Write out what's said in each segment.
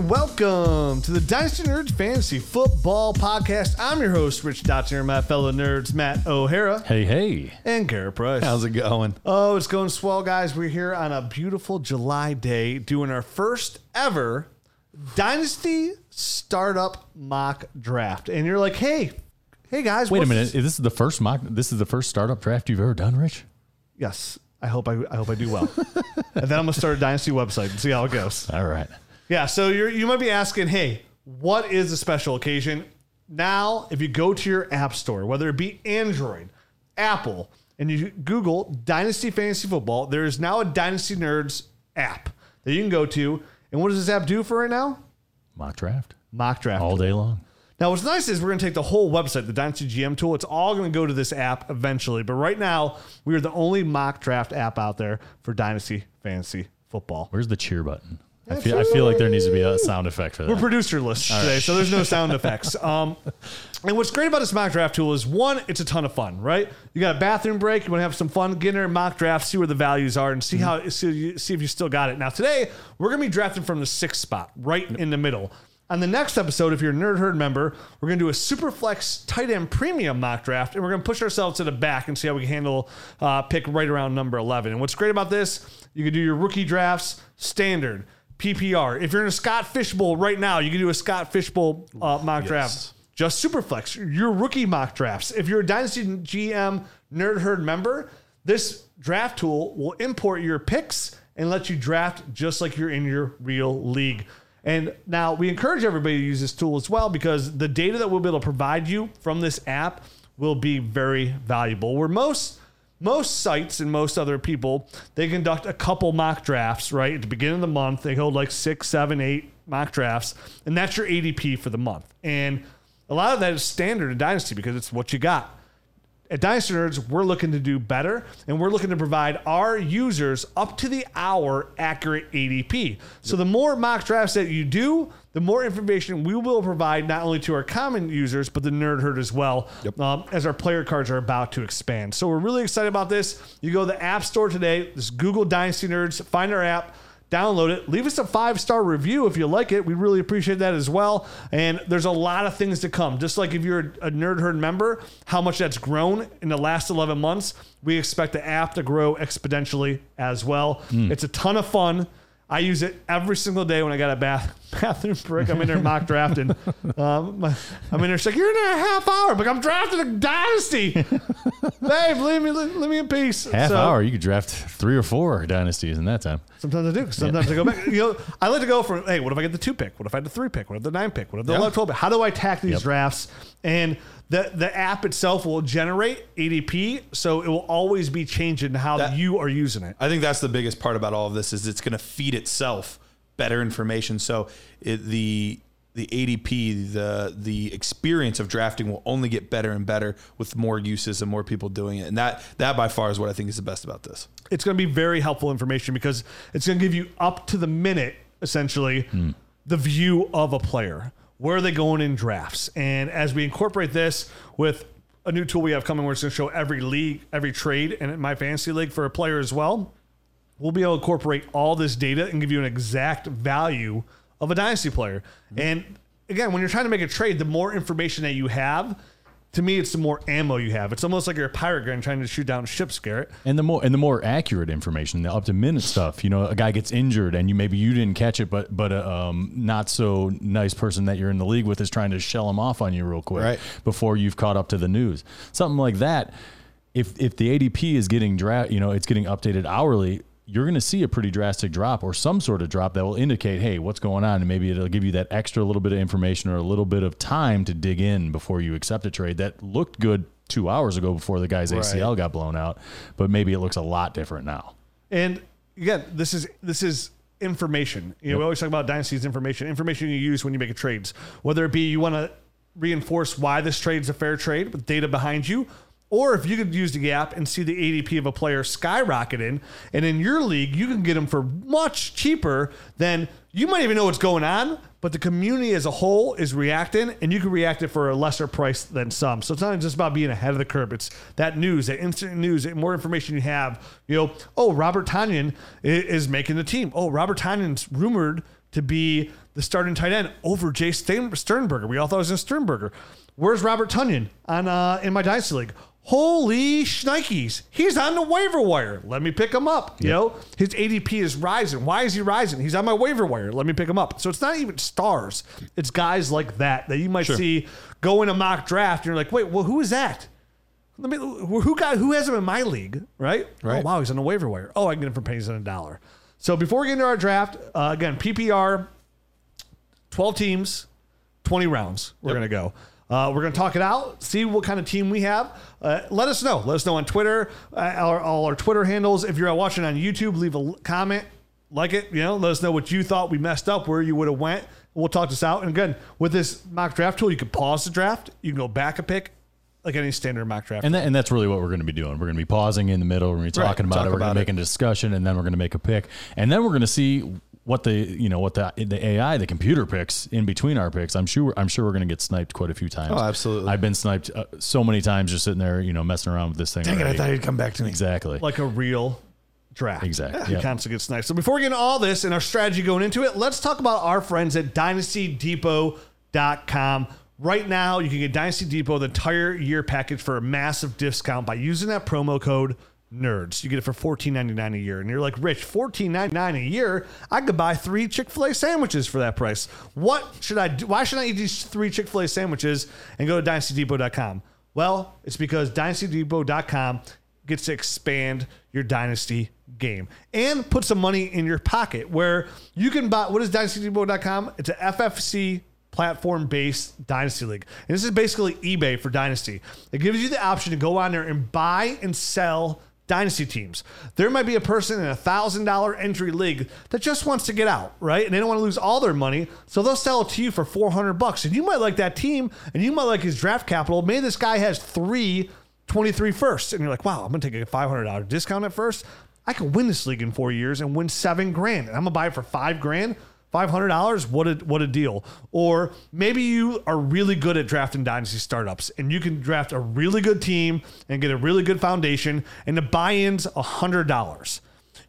And welcome to the Dynasty Nerds Fantasy Football Podcast. I'm your host, Rich Dotson, and my fellow nerds, Matt O'Hara Hey, hey. and Garrett Price. How's it going? Oh, it's going swell, guys. We're here on a beautiful July day doing our first ever Dynasty Startup Mock Draft. And you're like, hey, hey, guys. Wait a minute. this? This is the first mock. This is the first startup draft you've ever done, Rich. Yes. I hope I, I hope I do well. and then I'm gonna start a Dynasty website and see how it goes. All right. Yeah, so you're, you might be asking, hey, what is a special occasion? Now, if you go to your app store, whether it be Android, Apple, and you Google Dynasty Fantasy Football, there is now a Dynasty Nerds app that you can go to. And what does this app do for right now? Mock draft Mock draft. all day long. Now, what's nice is we're going to take the whole website, the Dynasty GM tool. It's all going to go to this app eventually. But right now, we are the only mock draft app out there for Dynasty Fantasy Football. Where's the cheer button? I feel, I feel like there needs to be a sound effect for that. We're producerless today, so there's no sound effects. Um, and what's great about this mock draft tool is one, it's a ton of fun, right? You got a bathroom break, you want to have some fun, get in there, mock draft, see where the values are, and see how see, see if you still got it. Now today, we're gonna be drafting from the sixth spot, right in the middle. On the next episode, if you're a Nerd Herd member, we're gonna do a Superflex tight end premium mock draft, and we're gonna push ourselves to the back and see how we can handle uh, pick right around number 11. And what's great about this, you can do your rookie drafts standard. PPR. If you're in a Scott Fishbowl right now, you can do a Scott Fishbowl uh, mock draft. Just Superflex, your rookie mock drafts. If you're a Dynasty GM Nerd Herd member, this draft tool will import your picks and let you draft just like you're in your real league. And now we encourage everybody to use this tool as well because the data that we'll be able to provide you from this app will be very valuable. Where most most sites and most other people they conduct a couple mock drafts right? At the beginning of the month they hold like six seven eight mock drafts and that's your adp for the month. And a lot of that is standard in dynasty because it's what you got at Dynasty Nerds, we're looking to do better and we're looking to provide our users up to the hour accurate ADP. So the more mock drafts that you do, the more information we will provide not only to our common users, but the nerd herd as well, um, as our player cards are about to expand. So we're really excited about this. You go to the App Store today, just Google Dynasty Nerds, find our app download it. Leave us a five star review if you like it. We really appreciate that as well. And there's a lot of things to come. Just like if you're a Nerd Herd member, how much that's grown in the last 11 months, we expect the app to grow exponentially as well. Hmm. It's a ton of fun. I use it every single day when I got a bath bathroom break. I'm in there mock drafting. Um, I'm in there. She's like, "You're in there a half hour, but I'm drafting a dynasty, babe. Leave me, leave, me in peace." Half So- hour, you could draft three or four dynasties in that time. Sometimes I do. 'cause Sometimes I go back. You know, I like to go from, hey, what if I get the two pick? What if I had the three pick? What if the nine pick? What if the 11, 12 pick? How do I attack these Yep. drafts? And the the app itself will generate ADP, so it will always be changing how That- you are using it. I think that's the biggest part about all of this is it's going to feed itself better information. So it, the the ADP, the the experience of drafting will only get better and better with more uses and more people doing it. And that that by far is what I think is the best about this. It's going to be very helpful information because it's going to give you up to the minute, essentially, hmm. the view of a player. Where are they going in drafts? And as we incorporate this with a new tool we have coming where it's going to show every league, every trade, and my fantasy league for a player as well, we'll be able to incorporate all this data and give you an exact value of a dynasty player. And again, when you're trying to make a trade, the more information that you have, to me, it's the more ammo you have. It's almost like you're a pirate gun trying to shoot down ships, Garrett. And the more and the more accurate information, the up to minute stuff. You know, a guy gets injured and you maybe you didn't catch it, but but a um, not so nice person that you're in the league with is trying to shell him off on you real quick Right. before you've caught up to the news. Something like that. If if the ADP is getting dra- you know, it's getting updated hourly. You're going to see a pretty drastic drop or some sort of drop that will indicate, hey, what's going on? And maybe it'll give you that extra little bit of information or a little bit of time to dig in before you accept a trade that looked good two hours ago before the guy's ACL got blown out, but maybe it looks a lot different now. And again, this is this is information. You know, we always talk about dynasties information. Information you use when you make a trades. Whether it be you want to reinforce why this trade is a fair trade with data behind you, Or if you could use the app and see the ADP of a player skyrocketing, and in your league, you can get them for much cheaper than you might even know what's going on, but the community as a whole is reacting, and you can react it for a lesser price than some. So it's not just about being ahead of the curve. It's that news, that instant news, the more information you have. You know, oh, Robert Tonyan is making the team. Oh, Robert Tonyan's rumored to be the starting tight end over Jace Sternberger. We all thought it was in Sternberger. Where's Robert Tonyan on uh, in my dynasty league? Holy shnikes. He's on the waiver wire. Let me pick him up. You know, his ADP is rising. Why is he rising? He's on my waiver wire. Let me pick him up. So it's not even stars. It's guys like that that you might see go in a mock draft and you're like, wait, well, who is that? Let me who got who has him in my league, right? Right. Oh wow, he's on the waiver wire. Oh, I can get him for pennies on a dollar. So before we get into our draft, uh, again, PPR, twelve teams, twenty rounds. We're gonna go. Uh, we're gonna talk it out, see what kind of team we have. Uh, let us know. Let us know on Twitter, uh, our, all our Twitter handles. If you're watching on YouTube, leave a comment, like it. You know, let us know what you thought we messed up, where you would have went. We'll talk this out. And again, with this mock draft tool, you can pause the draft, you can go back a pick, like any standard mock draft. And that, and that's really what we're going to be doing. We're going to be pausing in the middle. We're going to be Right, talking about talk it. We're going to make a discussion, and then we're going to make a pick, and then we're going to see what the you know what the the AI the computer picks in between our picks. I'm sure I'm sure we're going to get sniped quite a few times. Oh, absolutely. I've been sniped uh, so many times just sitting there, you know, messing around with this thing. Dang it, I thought he'd come back to me. exactly. like a real draft. Exactly, You yep. constantly get sniped. So before we get into all this and our strategy going into it, let's talk about our friends at dynastydepot.com. Right now, you can get Dynasty Depot the entire year package for a massive discount by using that promo code NERDS. You get it for $14.99 a year. And you're like, Rich, $14.99 a year? I could buy three Chick fil A sandwiches for that price. What should I do? Why should I eat these three Chick fil A sandwiches and go to dynastydepot.com? Well, it's because dynastydepot.com gets to expand your dynasty game and put some money in your pocket where you can buy what is dynastydepot.com it's a ffc platform based dynasty league and this is basically ebay for dynasty it gives you the option to go on there and buy and sell dynasty teams there might be a person in a thousand dollar entry league that just wants to get out right and they don't want to lose all their money so they'll sell it to you for 400 bucks and you might like that team and you might like his draft capital maybe this guy has three 23 first. And you're like, wow, I'm to take a $500 discount at first. I could win this league in four years and win seven grand. And I'm to buy it for five grand. $500 what a what a deal or maybe you are really good at drafting dynasty startups and you can draft a really good team and get a really good foundation and the buy-ins $100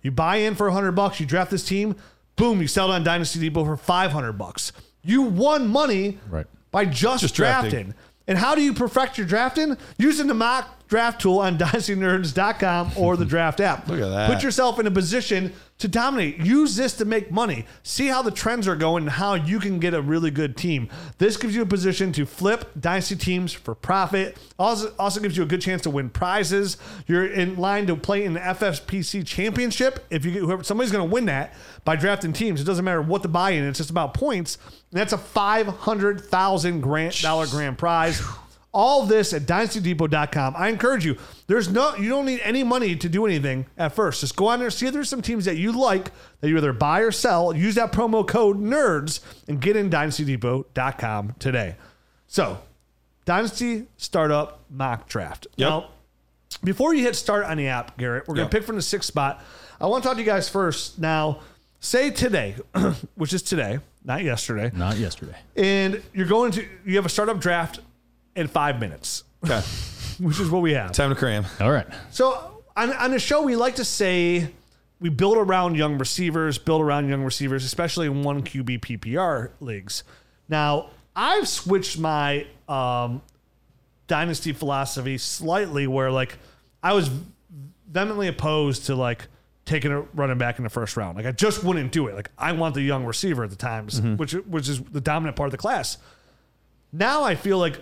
you buy in for 100 bucks you draft this team boom you sell it on dynasty depot for 500 bucks you won money Right. by just, Just drafting. drafting. And how do you perfect your drafting? Using the mock draft tool on dynastynerds.com or the draft app. Look at that. Put yourself in a position to dominate. Use this to make money. See how the trends are going and how you can get a really good team. This gives you a position to flip dynasty teams for profit. Also, also gives you a good chance to win prizes. You're in line to play in the FFPC championship. If you get whoever somebody's going to win that by drafting teams. It doesn't matter what the buy-in. It's just about points. And that's a five hundred thousand grand dollar grand prize. All this at dynastydepot.com. I encourage you. There's no you don't need any money to do anything at first. Just go on there, see if there's some teams that you like that you either buy or sell. Use that promo code NERDS and get in dynastydepot.com today. So, Dynasty Startup Mock Draft. Yep. Now, before you hit start on the app, Garrett, we're going to Yeah. pick from the sixth spot. I want to talk to you guys first. Now, say today, which is today, not yesterday, Not yesterday. and you're going to, you have a startup draft in five minutes, Okay. which is what we have. Time to cram. All right. So on, on the show, we like to say we build around young receivers, build around young receivers, especially in one QB PPR leagues. Now, I've switched my um, dynasty philosophy slightly where like I was vehemently opposed to like taking a running back in the first round. Like I just wouldn't do it. Like I want the young receiver at the times, which which is the dominant part of the class. Now I feel like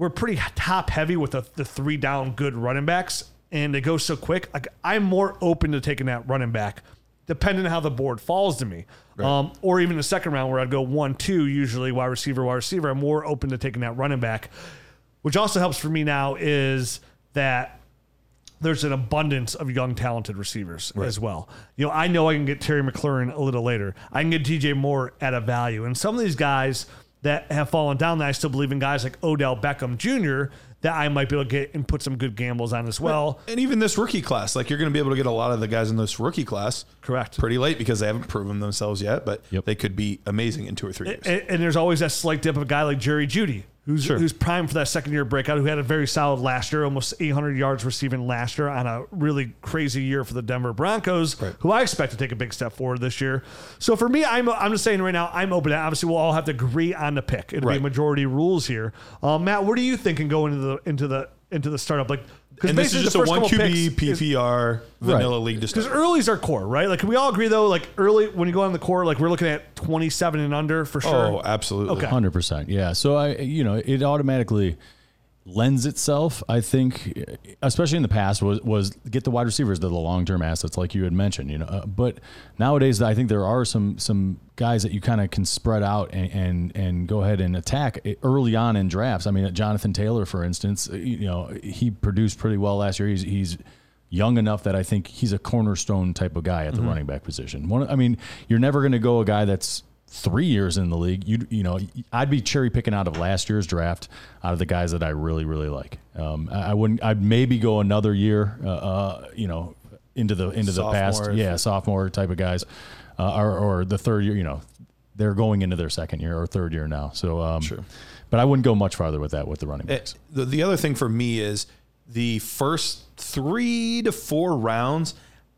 we're pretty top heavy with the, the three down good running backs, and they go so quick. Like I'm more open to taking that running back, depending on how the board falls to me. Um, or even the second round where I'd go one, two, usually wide receiver, wide receiver. I'm more open to taking that running back, which also helps for me now is that there's an abundance of young, talented receivers as well. You know, I know I can get Terry McLaurin a little later. I can get DJ Moore at a value. And some of these guys, that have fallen down that I still believe in guys like Odell Beckham Jr. that I might be able to get and put some good gambles on as well. And even this rookie class, like you're going to be able to get a lot of the guys in this rookie class Correct. pretty late because they haven't proven themselves yet, but Yep. they could be amazing in two or three years. And, and there's always that slight dip of a guy like Jerry Jeudy, who's Sure. who's primed for that second year breakout, who had a very solid last year, almost 800 yards receiving last year on a really crazy year for the Denver Broncos, Right. who I expect to take a big step forward this year. So for me, I'm I'm just saying right now, I'm open. Obviously, we'll all have to agree on the pick. It'll be majority rules here. Um, Matt, what are you thinking going into the into the into the startup? Like, and this is just a one QB PPR vanilla league to because early's our core, right? Like, can we all agree though? Like, early when you go on the core, like we're looking at 27 and under for sure. Oh, absolutely. Okay. Hundred percent, yeah. So I, you know, it automatically lends itself. I think, especially in the past, was was get the wide receivers, they're the long term assets, like you had mentioned. You know, uh, but nowadays, I think there are some some guys that you kind of can spread out and, and and go ahead and attack early on in drafts. I mean, Jonathan Taylor, for instance, uh, you know, he produced pretty well last year. He's he's young enough that I think he's a cornerstone type of guy at the running back position. One, I mean, you're never going to go a guy that's three years in the league. You you know, I'd be cherry picking out of last year's draft out of the guys that I really really like. Um, I, I wouldn't. I'd maybe go another year. Uh, uh, you know, into the into the past. Yeah, sophomore type of guys, uh, or or the third year. You know, they're going into their second year or third year now. So um, Sure. But I wouldn't go much farther with that with the running backs. It- the, the other thing for me is the first three to four rounds,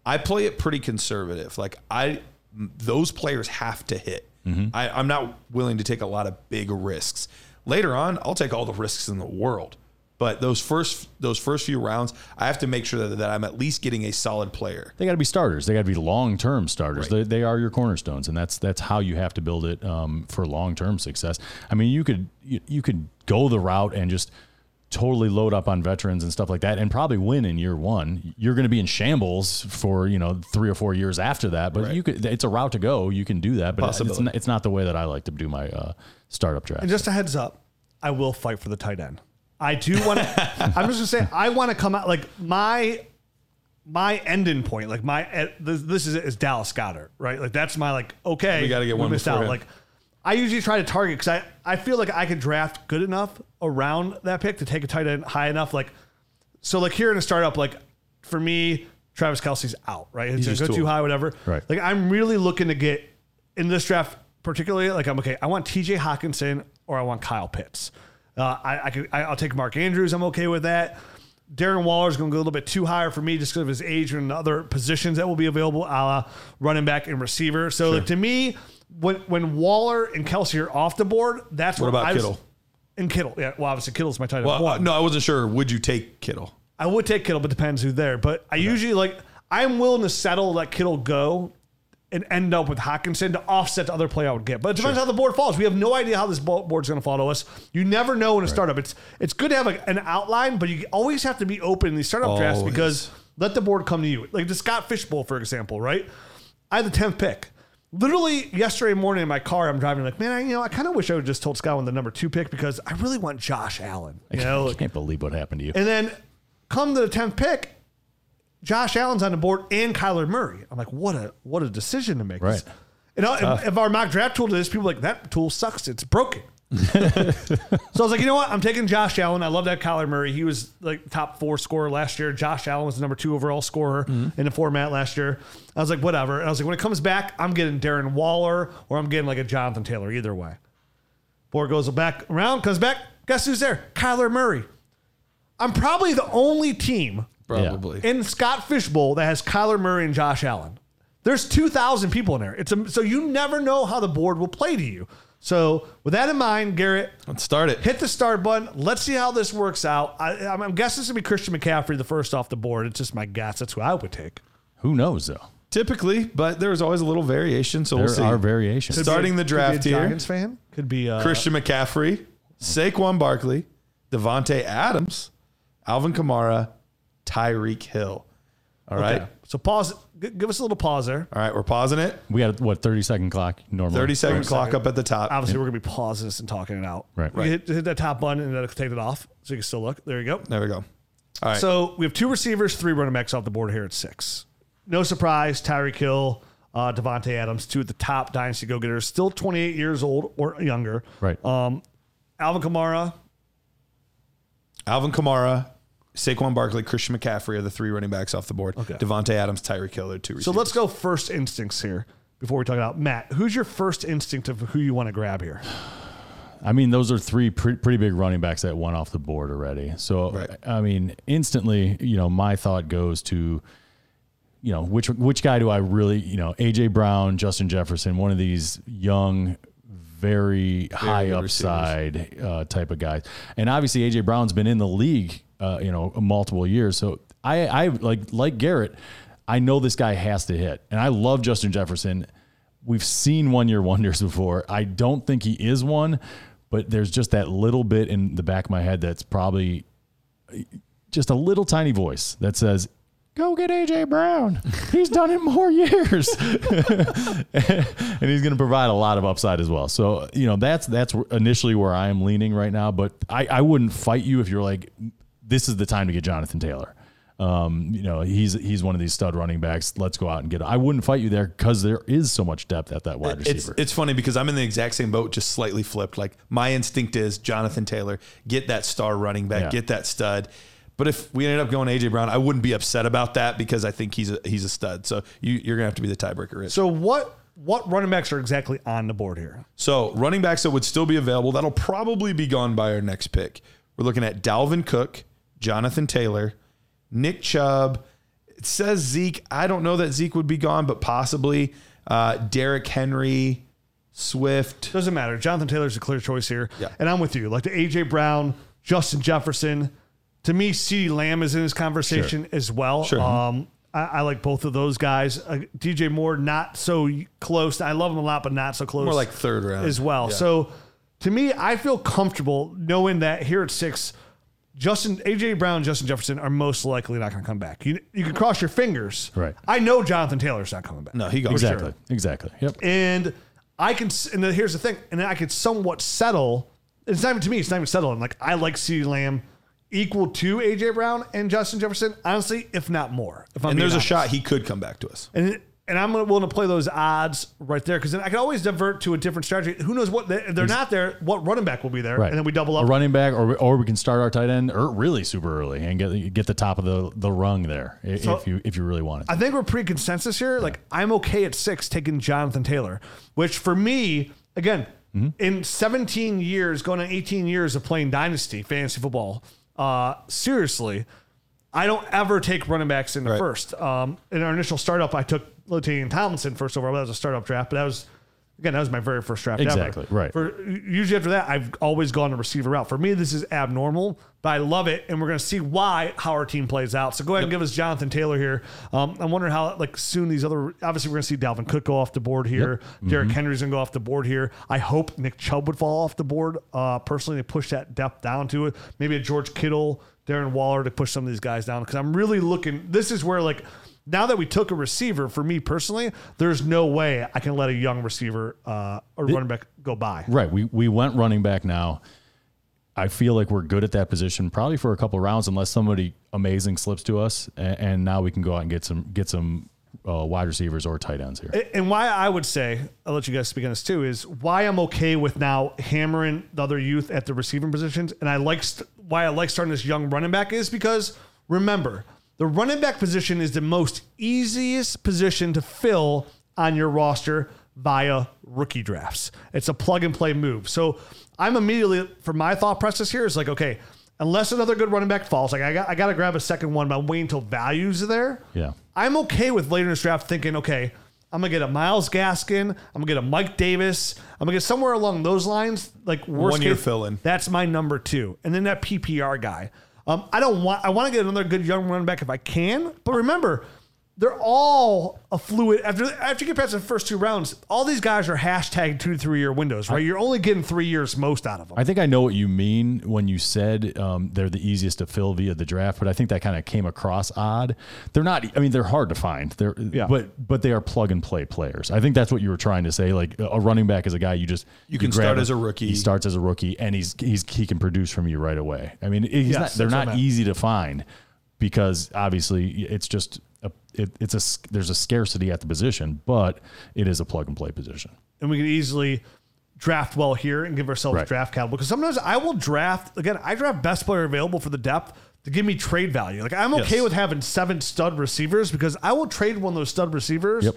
I play it pretty conservative. Like I, those players have to hit. I, I'm not willing to take a lot of big risks. Later on, I'll take all the risks in the world. But those first those first few rounds, I have to make sure that, that I'm at least getting a solid player. They got to be starters. They got to be long term starters. They, they are your cornerstones, and that's that's how you have to build it um, for long term success. I mean, you could you, you could go the route and just totally load up on veterans and stuff like that, and probably win in year one. You're going to be in shambles for you know three or four years after that, but Right. you could. It's a route to go. You can do that, but it's not, it's not the way that I like to do my uh, startup draft. And just a heads up, I will fight for the tight end. I do want to. I'm just gonna say I want to come out like my my ending point, like my eh, this, this is is Dallas Goedert, right? Like that's my like okay. We gotta get one missed out. him. Like I usually try to target because I I feel like I could draft good enough around that pick to take a tight end high enough. Like so, like here in a startup, like for me, Travis Kelce's out, right? It's gonna just go too high, whatever. Right. Like I'm really looking to get in this draft, particularly like I'm okay. I want T.J. Hockenson or I want Kyle Pitts. Uh, I, I could, I, I'll take Mark Andrews. I'm okay with that. Darren Waller's going to go a little bit too high for me just because of his age and other positions that will be available, a la running back and receiver. So like, to me, when when Waller and Kelce are off the board, that's What what about I was- Kittle? And Kittle, yeah. Well, obviously Kittle's my tight end. Well, uh, one. no, I wasn't sure. Would you take Kittle? I would take Kittle, but depends who's there. But I usually like I'm willing to settle let Kittle go and end up with Hockenson to offset the other play I would get. But it depends how the board falls. We have no idea how this bo- board's going to fall to us. You never know in a startup. It's it's good to have a, an outline, but you always have to be open in these startup drafts Always. because let the board come to you. Like the Scott Fishbowl, for example, right? I had the tenth pick. Literally yesterday morning in my car, I'm driving like, man, I, you know, I kind of wish I would just told Scott on the number two pick because I really want Josh Allen. You know, I can't believe what happened to you. and then come to the tenth pick, Josh Allen's on the board and Kyler Murray. I'm like, what a what a decision to make. Right. You know, if, if our mock draft tool is people are like that tool sucks. It's broken. so I was like, you know what? I'm taking Josh Allen. I love that Kyler Murray. He was like top four scorer last year. Josh Allen was the number two overall scorer mm-hmm. in the format last year. I was like, whatever. And I was like, when it comes back, I'm getting Darren Waller or I'm getting like a Jonathan Taylor. Either way. Board goes back around, comes back. Guess who's there? Kyler Murray. I'm probably the only team Probably. in Scott Fishbowl that has Kyler Murray and Josh Allen. There's 2,000 people in there. It's a, so you never know how the board will play to you. So with that in mind, Garrett, Let's start it. hit the start button. Let's see how this works out. I, I'm, I'm guessing it's gonna be Christian McCaffrey the first off the board. It's just my guess. That's who I would take. Who knows though? Typically, but there's always a little variation. So There we'll see. are variations. Could be a- Starting the could be a draft here. Giants fan could be uh, Christian McCaffrey, Saquon Barkley, Davante Adams, Alvin Kamara, Tyreek Hill. All right. Okay. So pause. G- Give us a little pause there. All right. We're pausing it. We got a, what thirty second clock normally. 30 second clock second. up at the top. Obviously, we're gonna be pausing this and talking it out. Right. You Hit, hit that top button and then take it off, so you can still look. There you go. There we go. All right. So we have two receivers, three running backs off the board here at six. No surprise, Tyreek Hill uh, Davante Adams, two of the top dynasty go getters, still 28 years old or younger. Right. Um, Alvin Kamara, Alvin Kamara, Saquon Barkley, Christian McCaffrey are the three running backs off the board. Okay. Davante Adams, Tyreek Hill are two So let's go first instincts here before we talk about Matt. Who's your first instinct of who you want to grab here? I mean, those are three pre- pretty big running backs that went off the board already. So, Right. I mean, instantly, you know, my thought goes to, you know, which which guy do I really, you know, AJ Brown, Justin Jefferson, one of these young, very, high upside uh, type of guys. And obviously, AJ Brown's been in the league, uh, you know, multiple years. So I, I like like Garrett. I know this guy has to hit, and I love Justin Jefferson. We've seen one year wonders before. I don't think he is one, but there's just that little bit in the back of my head that's probably just a little tiny voice that says, Go get AJ Brown. He's done it more years. and he's going to provide a lot of upside as well. So, you know, that's that's initially where I am leaning right now, but I, I wouldn't fight you if you're like this is the time to get Jonathan Taylor. Um, you know, he's he's one of these stud running backs. Let's go out and get him. I wouldn't fight you there because there is so much depth at that wide It's receiver. it's funny because I'm in the exact same boat, just slightly flipped. Like my instinct is Jonathan Taylor, get that star running back, Yeah. get that stud. But if we ended up going AJ Brown, I wouldn't be upset about that because I think he's a he's a stud. So you, you're gonna have to be the tiebreaker. Rich. So what what running backs are exactly on the board here? So running backs that would still be available, that'll probably be gone by our next pick. We're looking at Dalvin Cook, Jonathan Taylor, Nick Chubb. It says Zeke. I don't know that Zeke would be gone, but possibly uh, Derrick Henry, Swift. Doesn't matter. Jonathan Taylor's a clear choice here. Yeah. And I'm with you. Like the AJ Brown, Justin Jefferson. To me, CeeDee Lamb is in this conversation as well. Sure. Um, I, I like both of those guys. Uh, DJ Moore, not so close. I love him a lot, but not so close. More like third round as well. Yeah. So to me, I feel comfortable knowing that here at six, Justin AJ Brown and Justin Jefferson are most likely not going to come back. You you can cross your fingers. Right. I know Jonathan Taylor's not coming back. No, he got exactly. Exactly. Yep. And I can, and then here's the thing, and then I could somewhat settle. It's not even to me. It's not even settling. Like I like CeeDee Lamb equal to AJ Brown and Justin Jefferson. Honestly, if not more. If I'm And being there's a shot he could come back to us. And and I'm willing to play those odds right there because then I can always divert to a different strategy. Who knows what if they're not there? What running back will be there? Right. And then we double up. a running back, or or we can start our tight end or really super early and get get the top of the the rung there So- if you if you really want it. I think we're pretty consensus here. Like I'm okay at six taking Jonathan Taylor, which for me, again, Mm-hmm. in 17 years, going on 18 years of playing dynasty fantasy football, uh, seriously, I don't ever take running backs in the Right. first. Um, in our initial startup, I took LaDainian Tomlinson first overall. That was a startup draft, but that was again that was my very first draft. ever. Exactly, right. For usually after that, I've always gone to receiver route. For me, this is abnormal, but I love it, and we're going to see why how our team plays out. So go ahead and give us Jonathan Taylor here. Um, I'm wondering how like soon these other obviously we're going to see Dalvin Cook go off the board here. Derrick Henry's going to go off the board here. I hope Nick Chubb would fall off the board. Uh, personally, to push that depth down to it. Maybe a George Kittle, Darren Waller to push some of these guys down because I'm really looking. This is where like. Now that we took a receiver, for me personally, there's no way I can let a young receiver uh, or running back go by. Right. We we went running back now. I feel like we're good at that position, probably for a couple rounds, unless somebody amazing slips to us, and, and now we can go out and get some get some uh, wide receivers or tight ends here. And why I would say, I'll let you guys speak on this too, is why I'm okay with now hammering the other youth at the receiving positions. And I like st- why I like starting this young running back is because remember, the running back position is the most easiest position to fill on your roster via rookie drafts. It's a plug and play move. So I'm immediately, for my thought process here, is like, okay, unless another good running back falls, like I got, I got to grab a second one, but I'm waiting until values are there. Yeah. I'm okay with later in this draft thinking, okay, I'm gonna get a Myles Gaskin, I'm gonna get a Mike Davis, I'm gonna get somewhere along those lines, like worst One year case, fill-in. That's my number two, and then that PPR guy. Um, I don't want. I want to get another good young running back if I can, but remember, they're all a fluid. After after you get past the first two rounds, all these guys are hashtag two to three year windows, right? You're only getting three years most out of them. I think I know what you mean when you said um, they're the easiest to fill via the draft, but I think that kind of came across odd. They're not. I mean, they're hard to find. They're Yeah. but but they are plug and play players. I think that's what you were trying to say. Like a running back is a guy you just You can start him, as a rookie. He starts as a rookie, and he's he's he can produce from you right away. I mean, he's Yes, not, they're that's what I not easy to find because obviously it's just a it, it's a there's a scarcity at the position, but it is a plug and play position. and we can easily draft well here and give ourselves Right. draft capital. Because sometimes I will draft again. I draft best player available for the depth to give me trade value. Like I'm okay Yes. with having seven stud receivers because I will trade one of those stud receivers Yep.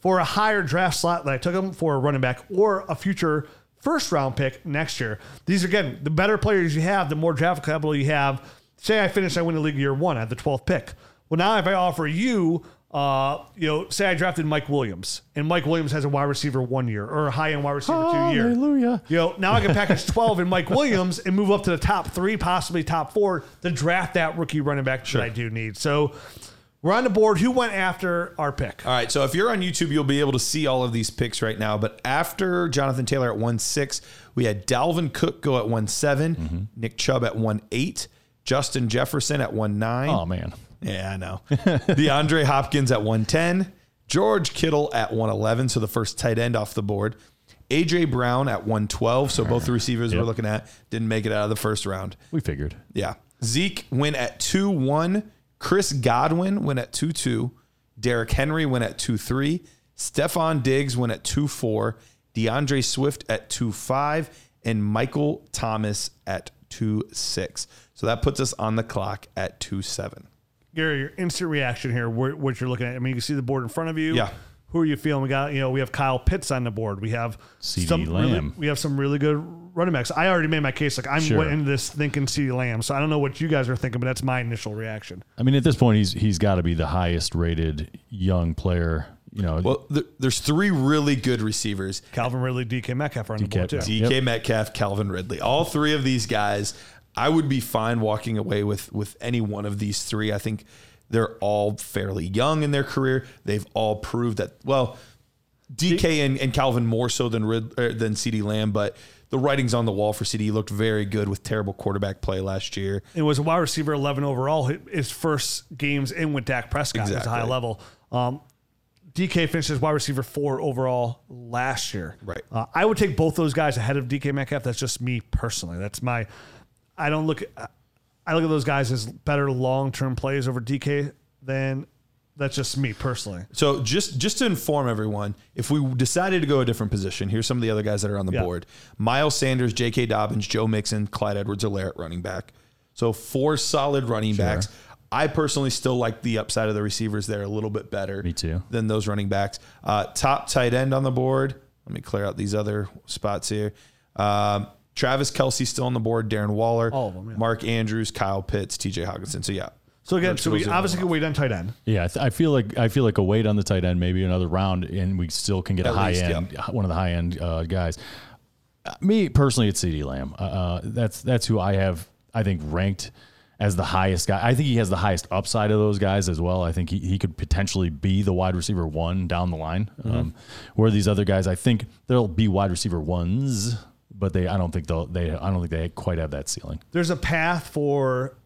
for a higher draft slot that I took them for a running back or a future first round pick next year. These are again the better players you have, the more draft capital you have. Say I finish, I win the league year one, at the 12th pick. Well, now if I offer you uh, you know, say I drafted Mike Williams, and Mike Williams has a wide receiver one year or a high end wide receiver two year. Hallelujah. You know, now I can package 12 in Mike Williams and move up to the top three, possibly top four, to draft that rookie running back that I do need. So we're on the board. Who went after our pick? All right, so if you're on YouTube, you'll be able to see all of these picks right now. But after Jonathan Taylor at one six, we had Dalvin Cook go at one seven, Nick Chubb at one eight, Justin Jefferson at one nine. Oh man, Yeah, I know. DeAndre Hopkins at 110, George Kittle at 111, so the first tight end off the board. AJ Brown at 112, so both the receivers we're looking at didn't make it out of the first round. we figured. Yeah. Zeke went at 2 1. Chris Godwin went at 2 2. Derrick Henry went at 2 3. Stefon Diggs went at 2 4. D'Andre Swift at 2 5. And Michael Thomas at 2 6. So that puts us on the clock at 2 7. Gary, your instant reaction here, what you're looking at. I mean, you can see the board in front of you. Yeah. Who are you feeling? We got, you know, we have Kyle Pitts on the board. We have CeeDee some really, Lamb. we have some really good running backs. I already made my case. Like I'm Sure. went into this thinking CeeDee Lamb. So I don't know what you guys are thinking, but that's my initial reaction. I mean, at this point, he's he's got to be the highest rated young player. You know, Well, th- there's three really good receivers Calvin Ridley, DK Metcalf are on the board too. Metcalf. DK Metcalf, Calvin Ridley. All three of these guys, I would be fine walking away with with any one of these three. I think they're all fairly young in their career. They've all proved that. Well, DK and, and Calvin more so than Rid, er, than CeeDee Lamb, but the writing's on the wall for CeeDee. He looked very good with terrible quarterback play last year. It was a wide receiver 11 overall. His first games in with Dak Prescott was a high level. Um, DK finishes wide receiver four overall last year. Right. Uh, I would take both those guys ahead of DK Metcalf. That's just me personally. That's my. I don't look. At, I look at those guys as better long term plays over DK than. That's just me personally. So just just to inform everyone, if we decided to go a different position, here's some of the other guys that are on the Yeah. board: Miles Sanders, J.K. Dobbins, Joe Mixon, Clyde Edwards-Helaire at running back. So four solid running backs. I personally still like the upside of the receivers there a little bit better. Me too. Than those running backs. Uh, top tight end on the board. Let me clear out these other spots here. Um, Travis Kelce still on the board. Darren Waller, All of them, yeah. Mark Andrews, Kyle Pitts, T.J. Hockenson. So yeah. So again, Those- so we those are obviously can wait on tight end. Yeah, I, th- I feel like I feel like a wait on the tight end, maybe another round, and we still can get a high least, end, one of the high end uh, guys. Uh, Me personally, it's CeeDee Lamb. Uh, Uh, that's that's who I have. I think ranked as the highest guy. I think he has the highest upside of those guys as well. I think he, he could potentially be the wide receiver one down the line. Um, where these other guys, I think they'll be wide receiver ones, but they I don't think they'll they I don't think they quite have that ceiling. There's a path for.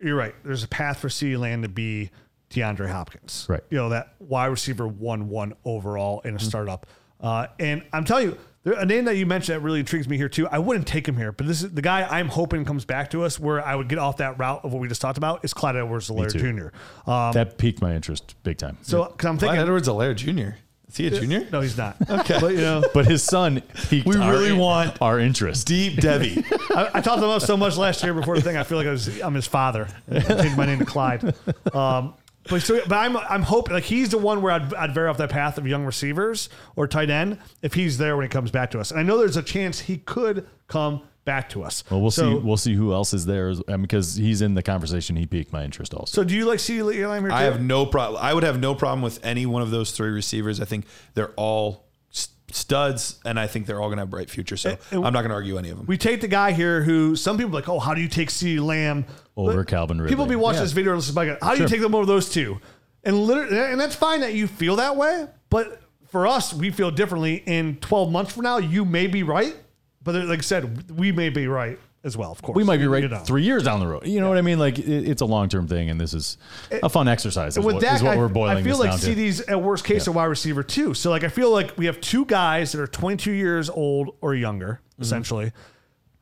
You're right. There's a path for CeeDee Lamb to be DeAndre Hopkins. Right. You know that wide receiver one one overall in a startup. Uh, and I'm telling you, there, a name that you mentioned that really intrigues me here too. I wouldn't take him here, but this is the guy I'm hoping comes back to us. Where I would get off that route of what we just talked about is Clyde Edwards-Helaire too. Jr. Um, that piqued my interest big time. so because I'm thinking Clyde thinking, Edwards-Helaire Jr. Is he a junior? no, he's not. Okay, but you know, But his son, piqued We our- really want our interest. Deep Debbie. I, I talked about him so much last year before the thing. I feel like I was, I'm his father. I changed my name to Clyde. Um, but so, but I'm I'm hoping like he's the one where I'd, I'd veer off that path of young receivers or tight end if he's there when he comes back to us. And I know there's a chance he could come back to us. Well, we'll so, see. We'll see who else is there, I mean, because he's in the conversation. He piqued my interest also. So do you like see Lamb here? I have no problem. I would have no problem with any one of those three receivers. I think they're all studs, and I think they're all going to have bright future. So and- I'm not going to argue any of them. We take the guy here who some people are like, oh, how do you take C. Lamb Over But Calvin Ridley. People be watching Yeah. this video and listening Like, How do you take them over those two? And literally, and that's fine that you feel that way. But for us, we feel differently. In 12 months from now, you may be right. But like I said, we may be right as well. Of course, we might be You right know. three years down the road. You know what I mean? Like it, it's a long term thing, and this is a fun exercise. Is with what, that, is what I, we're boiling I feel like to. CeeDee's at worst case a wide receiver too. So like I feel like we have two guys that are 22 years old or younger, Mm-hmm. essentially.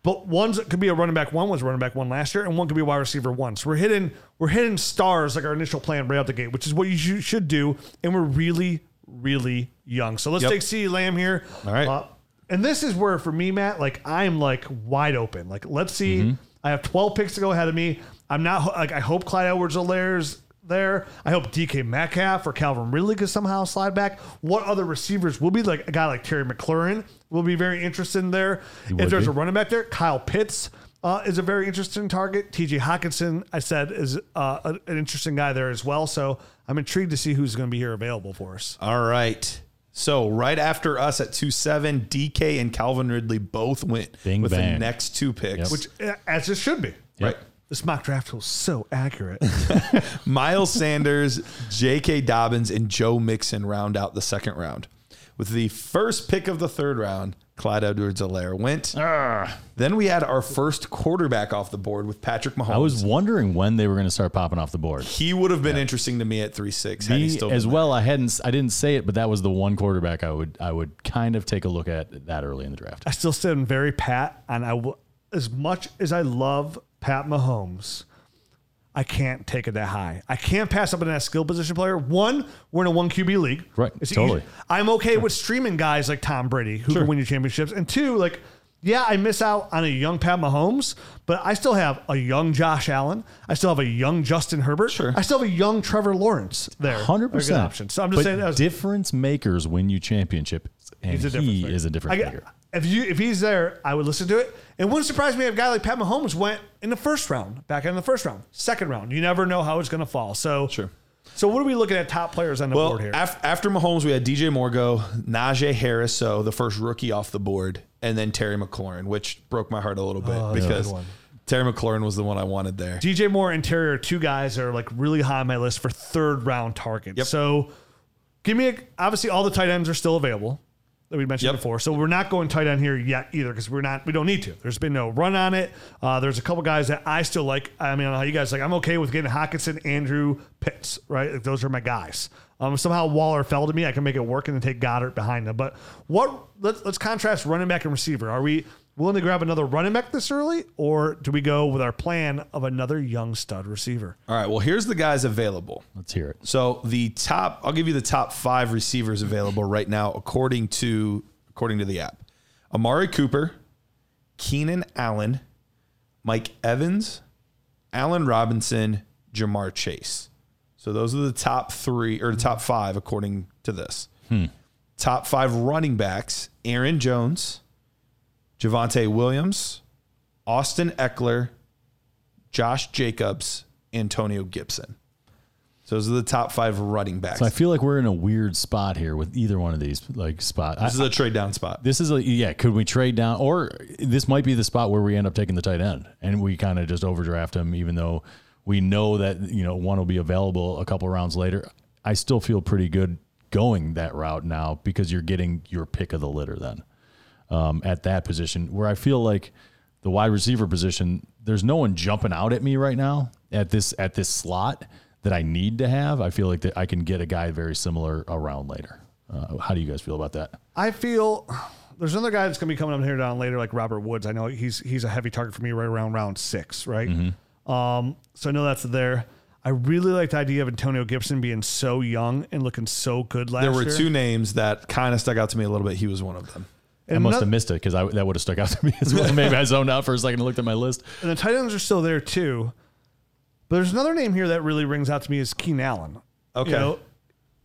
but one's could be a running back one was running back one last year, and one could be a wide receiver one. So we're hitting we're hitting stars like our initial plan right out the gate, which is what you should, should do. And we're really really young. So let's Yep. take C Lamb here. All right. Uh, and this is where for me, Matt, like I'm like wide open. Like let's see. Mm-hmm. I have 12 picks to go ahead of me. I'm not like I hope Clyde Edwards-Helaire's there. I hope DK Metcalf or Calvin Ridley could somehow slide back. What other receivers will be like a guy like Terry McLaurin will be very interested in there. If there's be. a running back there, Kyle Pitts uh, is a very interesting target. TJ Hockenson, I said, is uh, an interesting guy there as well. So I'm intrigued to see who's going to be here available for us. All right. So right after us at two seven, DK and Calvin Ridley both went Bing, with bang. the next two picks. Yep. Which, uh, as it should be. right. This mock draft tool is so accurate. Miles Sanders, J.K. Dobbins, and Joe Mixon round out the second round. With the first pick of the third round, Clyde Edwards-Helaire went. Ah. Then we had our first quarterback off the board with Patrick Mahomes. I was wondering when they were going to start popping off the board. he would have been interesting to me at three six. Had he Me still as been well. I hadn't. I didn't say it, but that was the one quarterback I would. I would kind of take a look at that early in the draft. I still stand very pat, and I will, as much as I love Pat Mahomes, I can't take it that high. I can't pass up on that skill position player. One, we're in a one QB league. Right, It's totally. easy. I'm okay with streaming guys like Tom Brady who can win you championships. And two, like, yeah, I miss out on a young Pat Mahomes, but I still have a young Josh Allen. I still have a young Justin Herbert. Sure. I still have a young Trevor Lawrence there. Hundred Are good percent options. So I'm just saying that was, difference makers win you championships, and he maker. is a difference maker. If you if he's there, I would listen to it. It wouldn't surprise me if a guy like Pat Mahomes went in the first round, back in the first round, second round. You never know how it's going to fall. So Sure. So what are we looking at top players on the Well, board here? af- after Mahomes, we had DJ Morgo, Najee Harris, so the first rookie off the board, and then Terry McLaurin, which broke my heart a little bit Oh, that's a because one. Terry McLaurin was the one I wanted there. DJ Moore and Terry are two guys that are like really high on my list for third round targets. Yep. So give me a, obviously all the tight ends are still available that we mentioned Yep. before. So we're not going tight end here yet either because we're not we don't need to. There's been no run on it. Uh, there's a couple guys that I still like. I mean, I don't know how you guys like. I'm okay with getting Hockenson, Andrew, Pitts. Right, like, those are my guys. Um, somehow Waller fell to me. I can make it work and then take Goedert behind them. But what? Let's let's contrast running back and receiver. Are we willing to grab another running back this early, or do we go with our plan of another young stud receiver? All right, well, here's the guys available. Let's hear it. So the top, I'll give you the top five receivers available right now, according to according to the app: Amari Cooper, Keenan Allen, Mike Evans, Allen Robinson, Ja'Marr Chase. So those are the top three or the top five according to this. Hmm. Top five running backs: Aaron Jones, Javonte Williams, Austin Ekeler, Josh Jacobs, Antonio Gibson. So those are the top five running backs. So I feel like we're in a weird spot here with either one of these like spot. I- this is a trade down spot. this is a yeah. Could we trade down, or this might be the spot where we end up taking the tight end and we kind of just overdraft him, even though we know that you know one will be available a couple rounds later. I still feel pretty good going that route now because you're getting your pick of the litter then um, at that position. Where I feel like the wide receiver position, there's no one jumping out at me right now at this at this slot that I need to have. I feel like that I can get a guy very similar around later. Uh, how do you guys feel about that? I feel there's another guy that's going to be coming up here down later, like Robert Woods. I know he's he's a heavy target for me right around round six, right? Mm-hmm. Um, so I know that's there. I really like the idea of Antonio Gibson being so young and looking so good last year. There were year. two names that kind of stuck out to me a little bit. He was one of them. I must another- have missed it because that would have stuck out to me as well. Maybe I zoned out for a second and looked at my list. And the tight ends are still there too. But there's another name here that really rings out to me is Keenan Allen. Okay.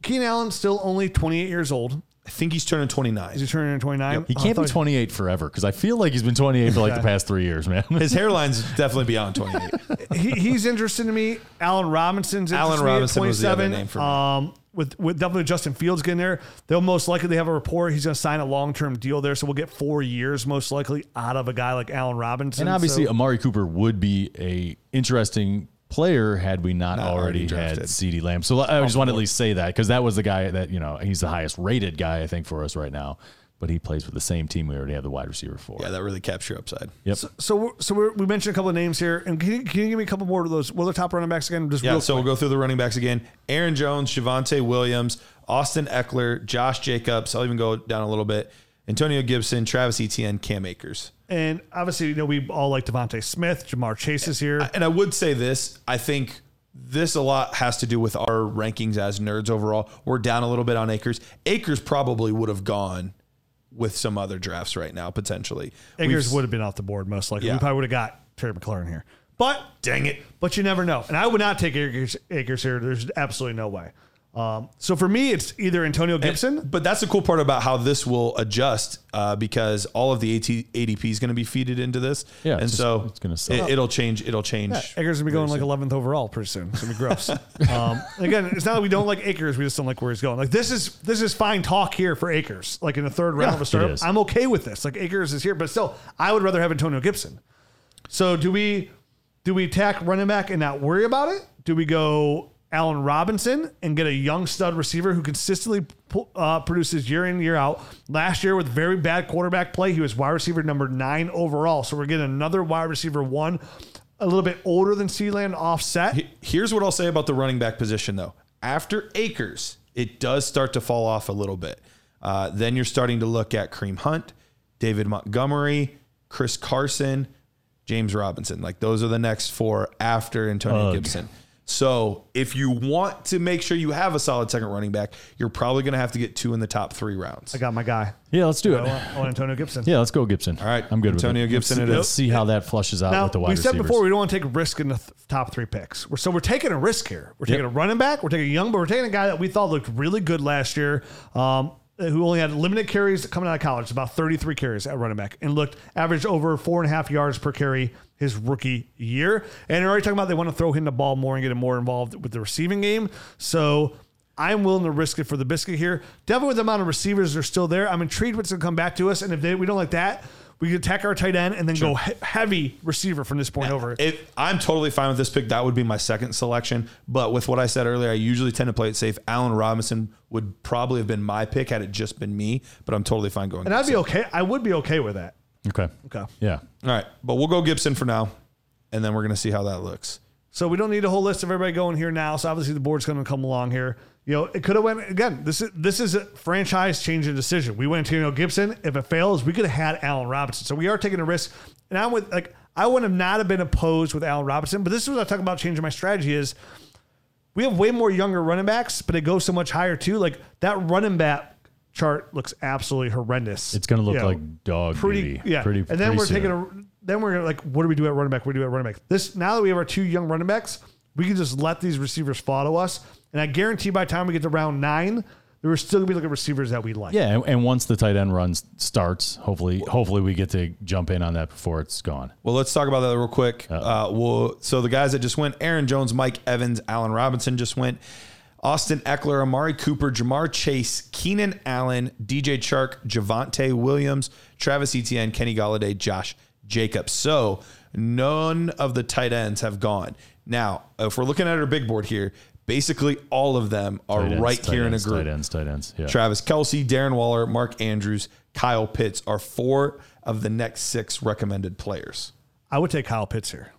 Keenan Allen's still only 28 years old. I think he's turning 29. He's turning 29. He Oh, can't be thought- 28 forever because I feel like he's been 28 for like the past three years, man. His hairline's definitely beyond 28. he, he's interesting to me. Allen Robinson's Allen interesting to me at Robinson was the other 27. name for me. Um, with with definitely Justin Fields getting there, they'll most likely have a report he's going to sign a long term deal there, so we'll get four years most likely out of a guy like Allen Robinson. and obviously, So- Amari Cooper would be a interesting player had we not, Not already, already had CeeDee Lamb. So I just want to at least say that because that was the guy that you know he's the highest rated guy I think for us right now. But he plays with the same team we already have the wide receiver for. yeah, that really caps your upside. Yep. so we're, so we're, we mentioned a couple of names here, and can you, can you give me a couple more of those? What are the top running backs again? Just Yeah, real so quick. we'll go through the running backs again. Aaron Jones, Javonte Williams, Austin Ekeler, Josh Jacobs. I'll even go down a little bit. Antonio Gibson, Travis Etienne, Cam Akers. And obviously, you know, we all like DeVonta Smith. Ja'Marr Chase is here. And I would say this, I think this a lot has to do with our rankings as nerds overall. We're down a little bit on Akers. Akers probably would have gone with some other drafts right now, potentially. Akers We've- would have been off the board most likely. Yeah. We probably would have got Terry McLaurin here. But Dang it. but you never know. And I would not take Akers, Akers here. There's absolutely no way. Um, so for me, it's either Antonio Gibson. But that's the cool part about how this will adjust uh, because all of the AT, ADP is going to be feeded into this. Yeah, and it's just- so it's gonna suck. it, will change. It'll change. Yeah, Akers gonna be going like 11th overall pretty soon. It's gonna be gross. um, again, it's not that we don't like Akers. We just don't like where he's going. Like this is this is fine talk here for Akers. Like in the third round of a it startup. I'm okay with this. Like Akers is here, but still, I would rather have Antonio Gibson. So do we do we tack running back and not worry about it? Do we go Allen Robinson and get a young stud receiver who consistently uh, produces year in year out? Last year with very bad quarterback play, he was wide receiver number nine overall. So we're getting another wide receiver one, a little bit older than CeeDee Lamb offset. Here's what I'll say about the running back position, though. After Akers, it does start to fall off a little bit. Uh, then you're starting to look at Kareem Hunt, David Montgomery, Chris Carson, James Robinson. Like those are the next four after Antonio Ugh. Gibson. So if you want to make sure you have a solid second running back, you're probably going to have to get two in the top three rounds. I got my guy. Yeah, let's do I it. want, I want Antonio Gibson. Yeah, let's go Gibson. All right, I'm good Antonio with it. Gibson Let's, it let's see how that flushes out Now with the wide we said receivers. before we don't want to take a risk in the th- top three picks. We're, so we're taking a risk here. We're taking Yep. a running back. We're taking a young, but we're taking a guy that we thought looked really good last year. Um, who only had limited carries coming out of college, about 33 carries at running back, and looked averaged over four and a half yards per carry his rookie year. And they're already talking about they want to throw him the ball more and get him more involved with the receiving game. So I'm willing to risk it for the biscuit here. Definitely with the amount of receivers that are still there. I'm intrigued what's going to come back to us. And if they, we don't like that, we can attack our tight end and then go he- heavy receiver from this point over. If I'm totally fine with this pick, that would be my second selection. But with what I said earlier, I usually tend to play it safe. Allen Robinson would probably have been my pick had it just been me, but I'm totally fine going. And I'd be Gibson. okay. I would be okay with that. Okay. Okay. Yeah. All right, but we'll go Gibson for now, and then we're gonna see how that looks. So we don't need a whole list of everybody going here now. So obviously the board's going to come along here. You know, it could have went again. This is this is a franchise changing decision. We went to you know Gibson. If it fails, we could have had Allen Robinson. So we are taking a risk. And I'm with like I would have not have been opposed with Allen Robinson. But this is what I talk about changing my strategy is we have way more younger running backs, but it goes so much higher too. Like that running back chart looks absolutely horrendous. It's going to look You know, like dog pretty yeah. Pretty, and then pretty we're soon. taking a then we're gonna like what do we do at running back? What do we do at running back? This now that we have our two young running backs, we can just let these receivers follow us, and I guarantee by the time we get to round nine, there are still gonna be looking at receivers that we like. Yeah, and, and once the tight end run s- starts, hopefully, hopefully we get to jump in on that before it's gone. Well, let's talk about that real quick. Uh, we'll, so the guys that just went: Aaron Jones, Mike Evans, Allen Robinson just went. Austin Ekeler, Amari Cooper, Ja'Marr Chase, Keenan Allen, DJ Chark, Javonte Williams, Travis Etienne, Kenny Golladay, Josh Jacobs. So none of the tight ends have gone. Now, if we're looking at our big board here, basically all of them are ends, right tight here in a group. Tight ends, tight ends. Yeah. Travis Kelce, Darren Waller, Mark Andrews, Kyle Pitts are four of the next six recommended players. I would take Kyle Pitts here.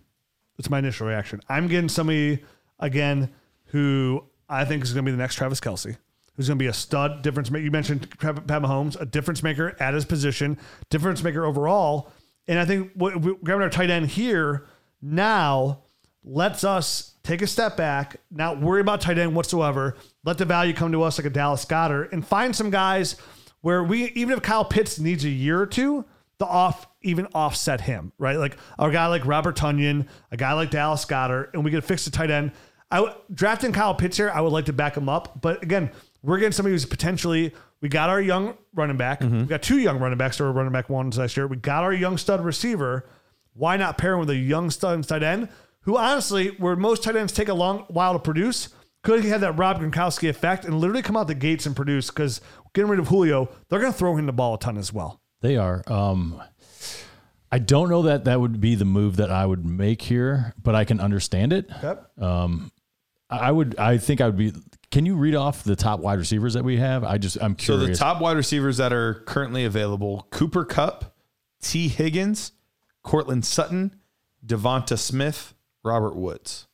That's my initial reaction. I'm getting somebody again who I think is going to be the next Travis Kelce, who's going to be a stud difference maker. You mentioned Pat Pat Mahomes, a difference maker at his position, difference maker overall. And I think what grabbing our tight end here now lets us take a step back, not worry about tight end whatsoever. Let the value come to us like a Dallas Goedert and find some guys where we, even if Kyle Pitts needs a year or two, the off even offset him, right? Like a guy like Robert Tonyan, a guy like Dallas Goedert, and we could fix the tight end. I w- drafting Kyle Pitts here, I would like to back him up, but again, we're getting somebody who's potentially. We got our young running back. We got two young running backs that were running back ones last year. We got our young stud receiver. Why not pair him with a young stud tight end who, honestly, where most tight ends take a long while to produce, could have that Rob Gronkowski effect and literally come out the gates and produce because getting rid of Julio, they're going to throw him the ball a ton as well. They are. Um, I don't know that that would be the move that I would make here, but I can understand it. Yep. I would. I think I would be. Can you read off the top wide receivers that we have? I just. I'm curious. So the top wide receivers that are currently available: Cooper Kupp, Tee Higgins, Courtland Sutton, DeVonta Smith, Robert Woods.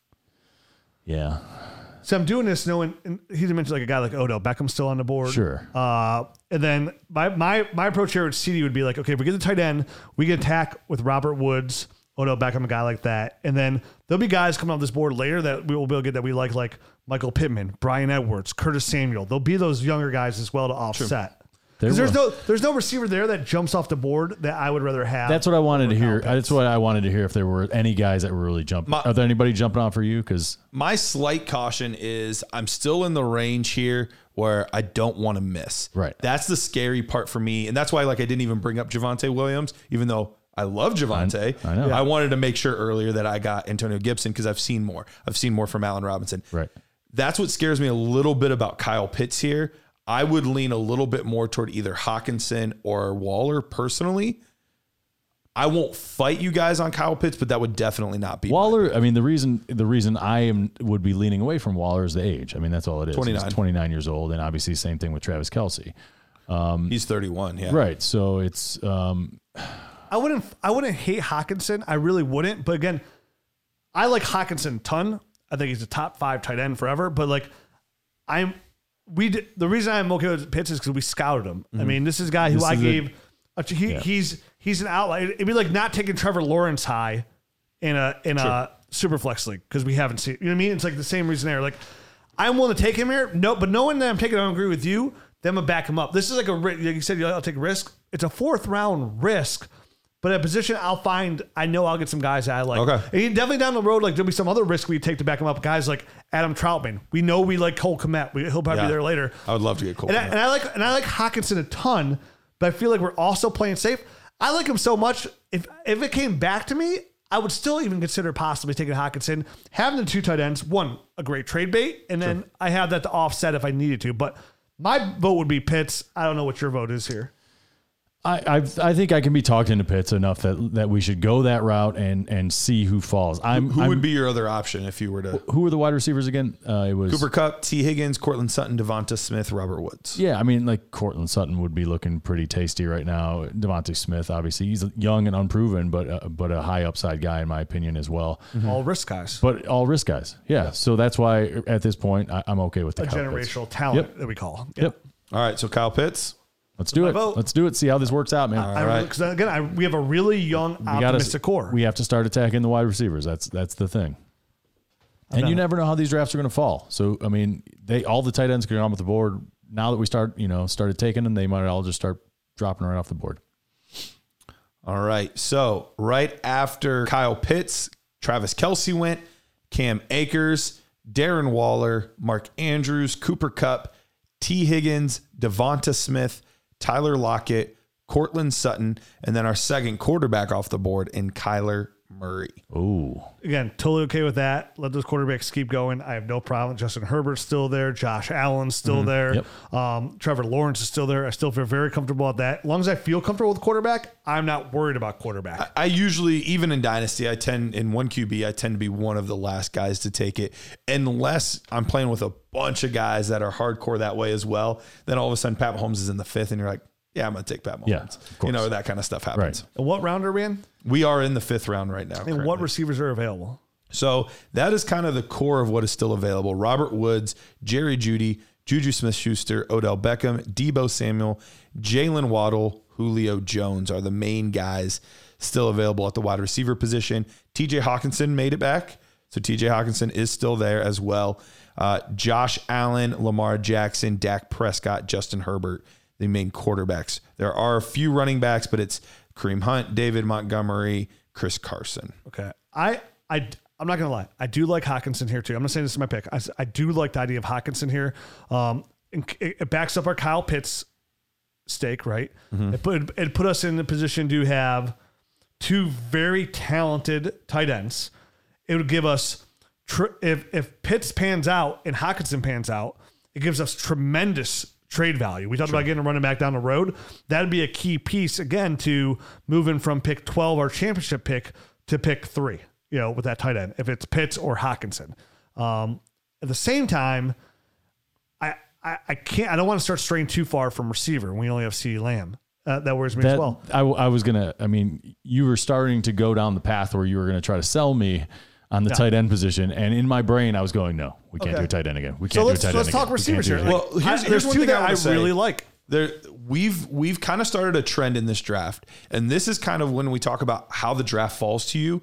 Yeah. So I'm doing this knowing and he didn't mention like a guy like Odell Beckham's still on the board. Sure. Uh, and then my my my approach here with CeeDee would be like, okay, if we get the tight end, we can attack with Robert Woods, Odell Beckham, a guy like that, and then there'll be guys coming off this board later that we will be able to get that we like, like Michael Pittman, Bryan Edwards, Curtis Samuel. There'll be those younger guys as well to offset. There Because there's no there's no receiver there that jumps off the board that I would rather have. That's what I wanted to hear. Kyle That's what I wanted to hear if there were any guys that were really jumping. My- Are there anybody jumping on for you? Because My slight caution is I'm still in the range here where I don't want to miss. Right. That's the scary part for me. And that's why like I didn't even bring up Javonte Williams, even though I love Javonte. I know. I wanted to make sure earlier that I got Antonio Gibson because I've seen more. I've seen more from Allen Robinson. Right. That's what scares me a little bit about Kyle Pitts here. I would lean a little bit more toward either Hockenson or Waller personally. I won't fight you guys on Kyle Pitts, but that would definitely not be Waller, I mean, the reason the reason I am would be leaning away from Waller is the age. I mean, that's all it is. 29. He's 29 years old, and obviously same thing with Travis Kelce. He's 31. Yeah. Right. So it's um, I wouldn't I wouldn't hate Hockenson. I really wouldn't. But again, I like Hockenson a ton. I think he's a top five tight end forever. But like I'm we did, the reason I'm okay with Pitts is because we scouted him. I mean, this is a guy who Mm-hmm. This I gave a, he, he's he's an outlier. It'd be like not taking Trevor Lawrence high in a in a super flex league because we haven't seen you know what I mean? It's like the same reason there. Like I'm willing to take him here. No, but knowing that I'm taking I don't agree with you, then I'm gonna back him up. This is like a like you said, I'll take a risk. It's a fourth round risk. But at a position, I'll find. I know I'll get some guys that I like. Okay. And definitely down the road, like there'll be some other risk we take to back him up. Guys like Adam Trautman. We know we like Cole Kmet. We, he'll probably Yeah. be there later. I would love to get Cole. And I, and I like and I like Hockenson a ton, but I feel like we're also playing safe. I like him so much. If if it came back to me, I would still even consider possibly taking Hockenson, having the two tight ends. One, a great trade bait, and then I have that to offset if I needed to. But my vote would be Pitts. I don't know what your vote is here. I, I I think I can be talked into Pitts enough that that we should go that route and and see who falls. I'm Who I'm- would be your other option if you were to who were the wide receivers again? Uh, it was Cooper Kupp, Tee Higgins, Courtland Sutton, DeVonta Smith, Robert Woods? Yeah, I mean, like Courtland Sutton would be looking pretty tasty right now. DeVonta Smith, obviously, he's young and unproven, but uh, but a high upside guy in my opinion as well. All risk guys. But all risk guys, yeah. So that's why at this point I, I'm okay with the a Kyle Pitts. generational talent Yep. that we call. Yep, All right, so Kyle Pitts. Let's do it. vote. Let's do it. See how this works out, man. I, right. Because again, I, we have a really young, we gotta optimistic core. we have to start attacking the wide receivers. That's that's the thing. And you never know how these drafts are going to fall. So I mean, they all the tight ends get on with the board. Now that we start, you know, started taking them, they might all just start dropping right off the board. All right. So right after Kyle Pitts, Travis Kelce went, Cam Akers, Darren Waller, Mark Andrews, Cooper Kupp, Tee Higgins, DeVonta Smith, Tyler Lockett, Courtland Sutton, and then our second quarterback off the board in Kyler Murray. Ooh. again, totally okay with that. Let those quarterbacks keep going. I have no problem. Justin Herbert's still there. Josh Allen's still there. Yep. Um, Trevor Lawrence is still there. I still feel very comfortable with that. As long as I feel comfortable with quarterback, I'm not worried about quarterback. I usually, even in Dynasty, I tend in one QB, I tend to be one of the last guys to take it. Unless I'm playing with a bunch of guys that are hardcore that way as well. Then all of a sudden Pat Mahomes is in the fifth and you're like, yeah, I'm gonna take Pat Mahomes. Yeah, of you know, that kind of stuff happens. Right. and what round are we in? We are in the fifth round right now. And currently. what receivers are available? So that is kind of the core of what is still available. Robert Woods, Jerry Jeudy, Juju Smith Schuster, Odell Beckham, Deebo Samuel, Jaylen Waddle, Julio Jones are the main guys still available at the wide receiver position. TJ Hockenson made it back. So TJ Hockenson is still there as well. Uh, Josh Allen, Lamar Jackson, Dak Prescott, Justin Herbert, the main quarterbacks. There are a few running backs, but it's Kareem Hunt, David Montgomery, Chris Carson. Okay. I I I'm not gonna lie. I do like Hockenson here too. I'm not saying this is my pick. I, I do like the idea of Hockenson here. Um, it, it backs up our Kyle Pitts stake, right? It put it put us in the position to have two very talented tight ends. It would give us tr- if if Pitts pans out and Hockenson pans out, it gives us tremendous trade value. We talked about getting a running back down the road. That'd be a key piece again to moving from pick 12 our championship pick to pick 3, you know, with that tight end if it's Pitts or Hockenson. Um, at the same time, I, I I can't I don't want to start straying too far from receiver. We only have CeeDee Lamb. Uh, that worries me as well. I, I was gonna. I mean, you were starting to go down the path where you were gonna try to sell me on the tight end position. And in my brain, I was going, no, we can't Okay. do a tight end again. We can't let's do a tight let's end talk again. Receivers do here. Well, here's- I- here's one two thing I that I, wanna say. really like. there we've we've kind of started a trend in this draft and this is kind of when we talk about how the draft falls to you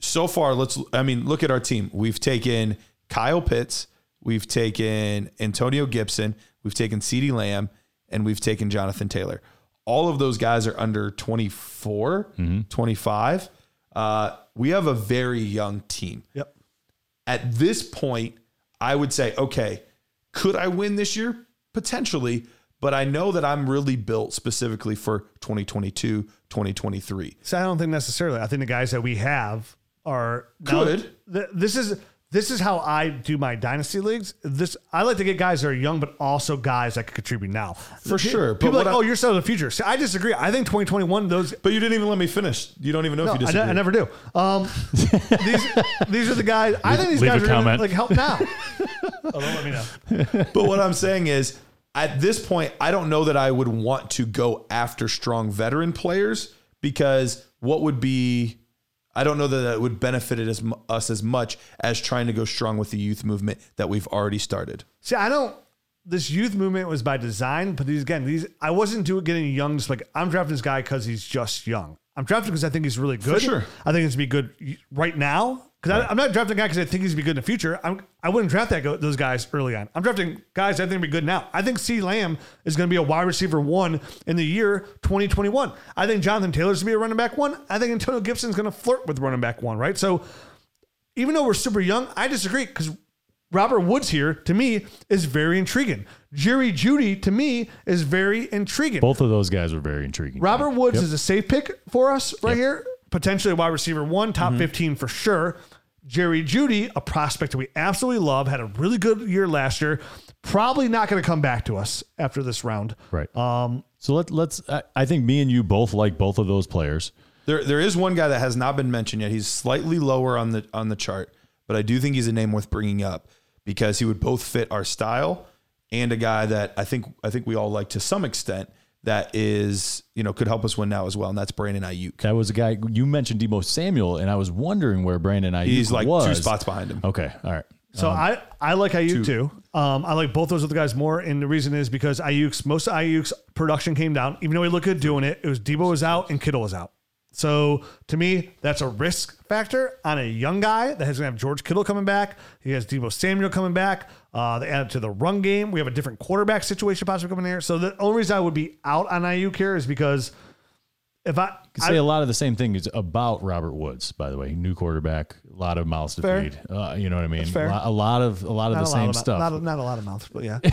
so far let's i mean look at our team we've taken kyle pitts we've taken antonio gibson we've taken CeeDee lamb and we've taken jonathan taylor all of those guys are under 24 mm-hmm. 25 uh, we have a very young team Yep. at this point, I would say, okay, could I win this year? Potentially, but I know that I'm really built specifically for 2022, 2023. So I don't think necessarily. I think the guys that we have are now- Could. th- this is this is how I do my dynasty leagues. This I like to get guys that are young, but also guys that can contribute now. For Pe- sure, but People are like, I- oh, you're still in the future. See, I disagree. I think 2021 those. But you didn't even let me finish. You don't even know No, if you I, ne- disagree. I never do. Um, these these are the guys. I think these leave guys are gonna, like help now. oh, don't let me know. But what I'm saying is, at this point, I don't know that I would want to go after strong veteran players because what would be, I don't know that that would benefit it as, us as much as trying to go strong with the youth movement that we've already started. See, I don't. This youth movement was by design, but these again, these I wasn't doing getting young. Just like I'm drafting this guy because he's just young. I'm drafting because I think he's really good. sure. I think it's be good right now. Because I'm not drafting a guy because I think he's gonna be good in the future. I'm, I wouldn't draft that go, those guys early on. I'm drafting guys I think be good now. I think CeeDee Lamb is going to be a wide receiver one in the year 2021. I think Jonathan Taylor's going to be a running back one. I think Antonio Gibson's going to flirt with running back one. Right. So even though we're super young, I disagree because Robert Woods here to me is very intriguing. Jerry Jeudy to me is very intriguing. Both of those guys were very intriguing. Robert Woods Yep. is a safe pick for us right here. Potentially a wide receiver one, top Mm-hmm. 15 for sure. Jerry Jeudy, a prospect that we absolutely love, had a really good year last year. Probably not going to come back to us after this round. Right. Um, so let, let's, I, I think me and you both like both of those players. There, there is one guy that has not been mentioned yet. He's slightly lower on the on the chart, but I do think he's a name worth bringing up because he would both fit our style and a guy that I think I think we all like to some extent. That is, you know, could help us win now as well, and that's Brandon Aiyuk. That was a guy, you mentioned Deebo Samuel, and I was wondering where Brandon Aiyuk was. He's like was. two spots behind him. Okay. All right. So I, I like Aiyuk too. Um, I like both those other guys more, and the reason is because Aiyuk's most of Aiyuk's production came down. Even though he looked good doing it, it was Deebo was out and Kittle was out. So to me, that's a risk factor on a young guy that has gonna have George Kittle coming back. He has Deebo Samuel coming back. Uh, they added to the run game. We have a different quarterback situation possibly coming here. So the only reason I would be out on Aiyuk here is because if I, could say I a lot of the same thing is about Robert Woods, by the way. New quarterback, a lot of mouths to Fair. feed. Uh, you know what I mean? fair. A, lot, of a lot of not the same of, stuff. Not, not a lot of mouths, but yeah.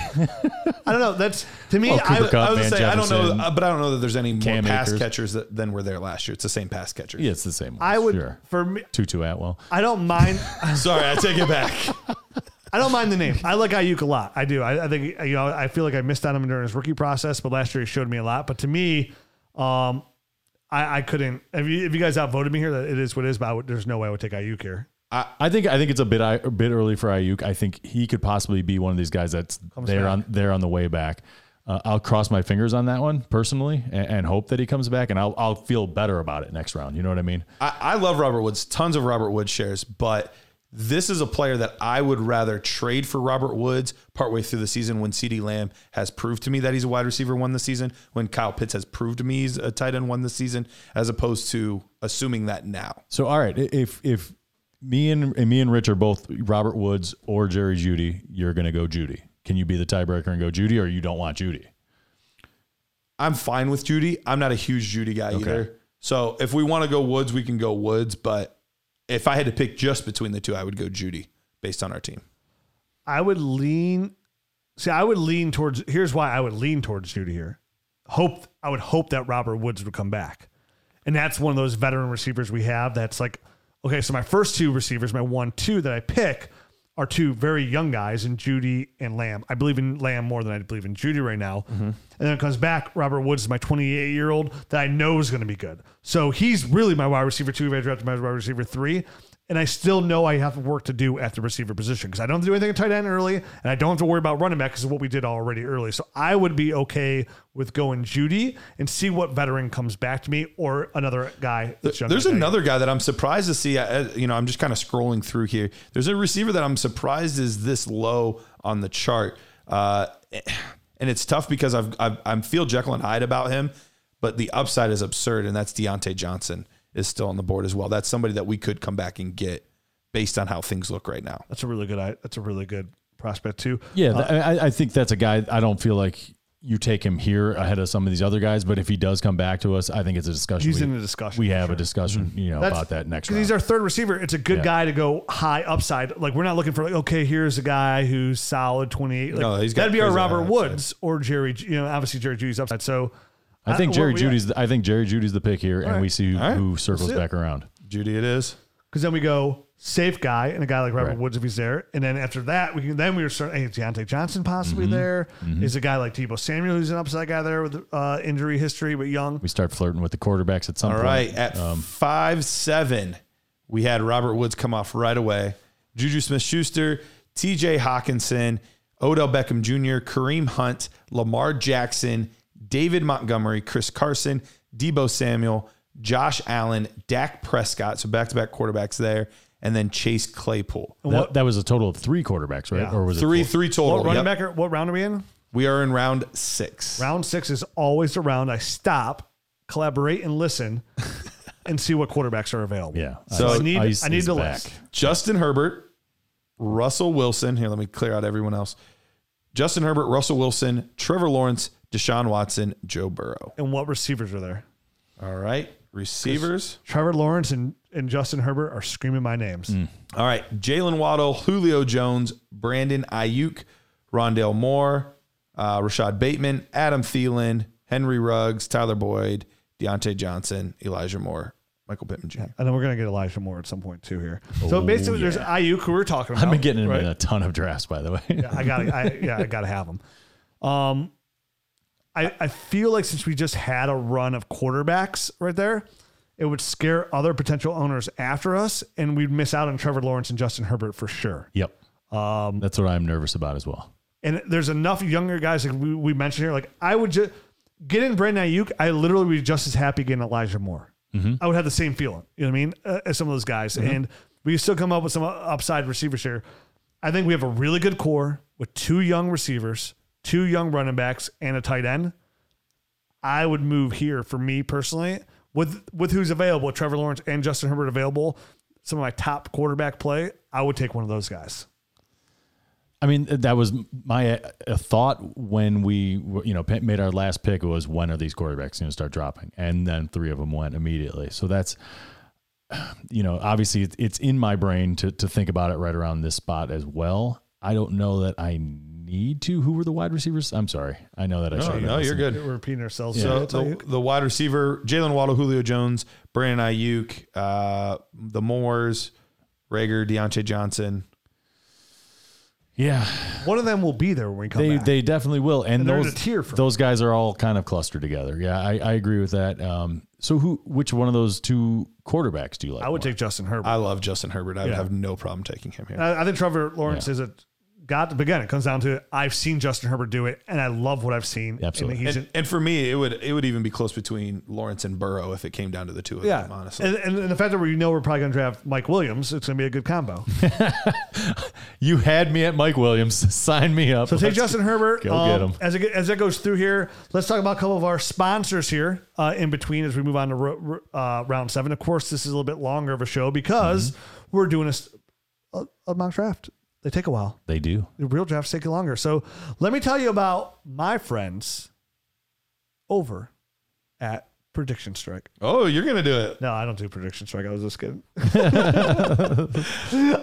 I don't know. That's to me. Oh, I, Kupp, I was Van gonna say I don't know, uh, but I don't know that there's any more pass Akers. catchers that, than were there last year. It's the same pass catchers. yeah, it's the same. I would Sure. for me. Tutu Atwell. I don't mind. Sorry, I take it back. I don't mind the name. I like Aiyuk a lot. I do. I, I think you know. I feel like I missed on him during his rookie process, but last year he showed me a lot. But to me, um, I, I couldn't. If you, if you guys outvoted me here, that it is what it is. But I would, there's no way I would take Aiyuk here. I think I think it's a bit a bit early for Aiyuk. I think he could possibly be one of these guys that's there back. on there on the way back. Uh, I'll cross my fingers on that one personally and, and hope that he comes back, and I'll I'll feel better about it next round. You know what I mean? I, I love Robert Woods, tons of Robert Woods shares, but this is a player that I would rather trade for Robert Woods partway through the season when CeeDee Lamb has proved to me that he's a wide receiver one this season, when Kyle Pitts has proved to me he's a tight end one this season, as opposed to assuming that now. So all right, if if me and, and me and Rich are both Robert Woods or Jerry Jeudy, you're gonna go Jeudy. Can you be the tiebreaker and go Jeudy, or you don't want Jeudy? I'm fine with Jeudy. I'm not a huge Jeudy guy either. So if we want to go Woods, we can go Woods. But if I had to pick just between the two, I would go Jeudy based on our team. I would lean. See, I would lean towards. Here's why I would lean towards Jeudy here. Hope I would hope that Robert Woods would come back, and that's one of those veteran receivers we have. That's like, okay, so my first two receivers, my one, two that I pick are two very young guys in Jeudy and Lamb. I believe in Lamb more than I believe in Jeudy right now. Mm-hmm. And then it comes back. Robert Woods is my 28 year old that I know is going to be good. So he's really my wide receiver two. If I drafted my wide receiver three, And I still know I have work to do at the receiver position because I don't have to do anything at tight end early, and I don't have to worry about running back because of what we did already early. So I would be okay with going Jeudy and see what veteran comes back to me or another guy. There's I am. another guy that I'm surprised to see. uh, You know, I'm just kind of scrolling through here. There's a receiver that I'm surprised is this low on the chart, uh, and it's tough because I've, I've I'm feel Jekyll and Hyde about him, but the upside is absurd, and that's Diontae Johnson is still on the board as well. That's somebody that we could come back and get based on how things look right now. That's a really good. That's a really good prospect too. Yeah, uh, th- I, I think that's a guy. I don't feel like you take him here ahead of some of these other guys, but if he does come back to us, I think it's a discussion. He's we, in the discussion, We have sure. a discussion, mm-hmm. you know, That's- about that next Because round. he's our third receiver. It's a good Yeah. guy to go high upside. Like we're not looking for like, okay, here's a guy who's solid twenty eight. Like, No, he's got that'd be our crazy Robert upside. Woods or Jerry. You know, obviously Jerry Jeudy's upside. So I think uh, Jerry what Jeudy's. The, I think Jerry Jeudy's the pick here, and right. we see who, All right. who circles Let's do it. back around. Jeudy, it is. Because then we go safe guy and a guy like Robert Right. Woods if he's there, and then after that we can then we were starting. Hey, is Diontae Johnson possibly Mm-hmm. there? Is a guy like Deebo Samuel who's an upside guy there with uh, injury history but young? We start flirting with the quarterbacks at some All point. right, at five seven, we had Robert Woods come off right away. Juju Smith Schuster, TJ Hockenson, Odell Beckham Jr., Kareem Hunt, Lamar Jackson, David Montgomery, Chris Carson, Deebo Samuel, Josh Allen, Dak Prescott. So back to back quarterbacks there. And then Chase Claypool. That, that was a total of three quarterbacks, right? Yeah. Or was Three, it four? three total. What running Yep. back? Are, what round are we in? We are in round six. Round six is always the round I stop, collaborate, and listen, and see what quarterbacks are available. Yeah. So I need Ice I need is the back. list. Justin Herbert, Russell Wilson. Here, let me clear out everyone else. Justin Herbert, Russell Wilson, Trevor Lawrence, Deshaun Watson, Joe Burrow. And what receivers are there? All right. Receivers. Trevor Lawrence and, and Justin Herbert are screaming my names. Mm. All right. Jaylen Waddle, Julio Jones, Brandon Aiyuk, Rondale Moore, uh, Rashod Bateman, Adam Thielen, Henry Ruggs, Tyler Boyd, Diontae Johnson, Elijah Moore, Michael Pittman Jr. And then we're gonna get Elijah Moore at some point too here. So basically, there's Oh. Aiyuk who we're talking about. I've been getting him right? in a ton of drafts, by the way. Yeah, I gotta, I, yeah, I gotta have him. Um, I I feel like since we just had a run of quarterbacks right there, it would scare other potential owners after us, and we'd miss out on Trevor Lawrence and Justin Herbert for sure. Yep. Um, That's what I'm nervous about as well. And there's enough younger guys like we, we mentioned here. Like I would just get in Brandon Aiyuk. I literally would be just as happy getting Elijah Moore. I would have the same feeling. You know what I mean? Uh, as some of those guys, and we still come up with some upside receivers here. I think we have a really good core with two young receivers, two young running backs, and a tight end. I would move here for me personally with with who's available, Trevor Lawrence and Justin Herbert available. Some of my top quarterback play. I would take one of those guys. I mean, that was my uh, thought when we, you know, made our last pick was when are these quarterbacks going to start dropping? And then three of them went immediately. So that's, you know, obviously it's- it's in my brain to, to think about it right around this spot as well. I don't know that I need to. Who were the wide receivers? I'm sorry. I know that I No, should. no, you're good. We're repeating ourselves. So So the, the wide receiver, Jaylen Waddle, Julio Jones, Brandon Aiyuk, uh, the Moores, Reagor, Diontae Johnson. Yeah, one of them will be there when we come they back. they definitely will, and, And those tier for those guys are all kind of clustered together. Yeah, I, I agree with that. Um, so who, which one of those two quarterbacks do you like? I would more? take Justin Herbert. I love Justin Herbert. I would Yeah. have no problem taking him here. I, I think Trevor Lawrence Yeah. is a got. But again, it comes down to I've seen Justin Herbert do it, and I love what I've seen. Absolutely. And he's and, and for me, it would it would even be close between Lawrence and Burrow if it came down to the two of yeah, them. Honestly, And, and, and the fact that we know we're probably going to draft Mike Williams, it's going to be a good combo. You had me at Mike Williams. Sign me up. So take Let's- Justin Herbert. Go um, get him. As it, as that goes through here, let's talk about a couple of our sponsors here uh, in between as we move on to ro- ro- uh, round seven. Of course, this is a little bit longer of a show because Mm-hmm. we're doing a mock draft. They take a while. They do. The real drafts take longer. So let me tell you about my friends over at Prediction Strike. oh, you're gonna do it. No, I don't do Prediction Strike. I was just kidding. I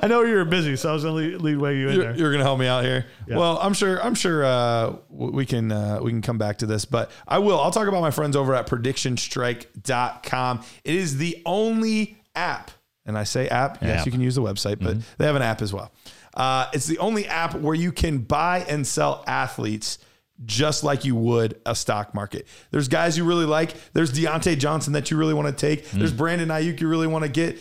know you were busy, so I was going to lead, lead way you in You're, there. you're gonna help me out here. Yeah. Well, I'm sure. I'm sure uh, we can uh, we can come back to this, but I will. I'll talk about my friends over at PredictionStrike.com. It is the only app, and I say app. Yes, App. you can use the website, but they have an app as well. Uh, it's the only app where you can buy and sell athletes just like you would a stock market. There's guys you really like. There's Diontae Johnson that you really want to take. There's Brandon Aiyuk you really want to get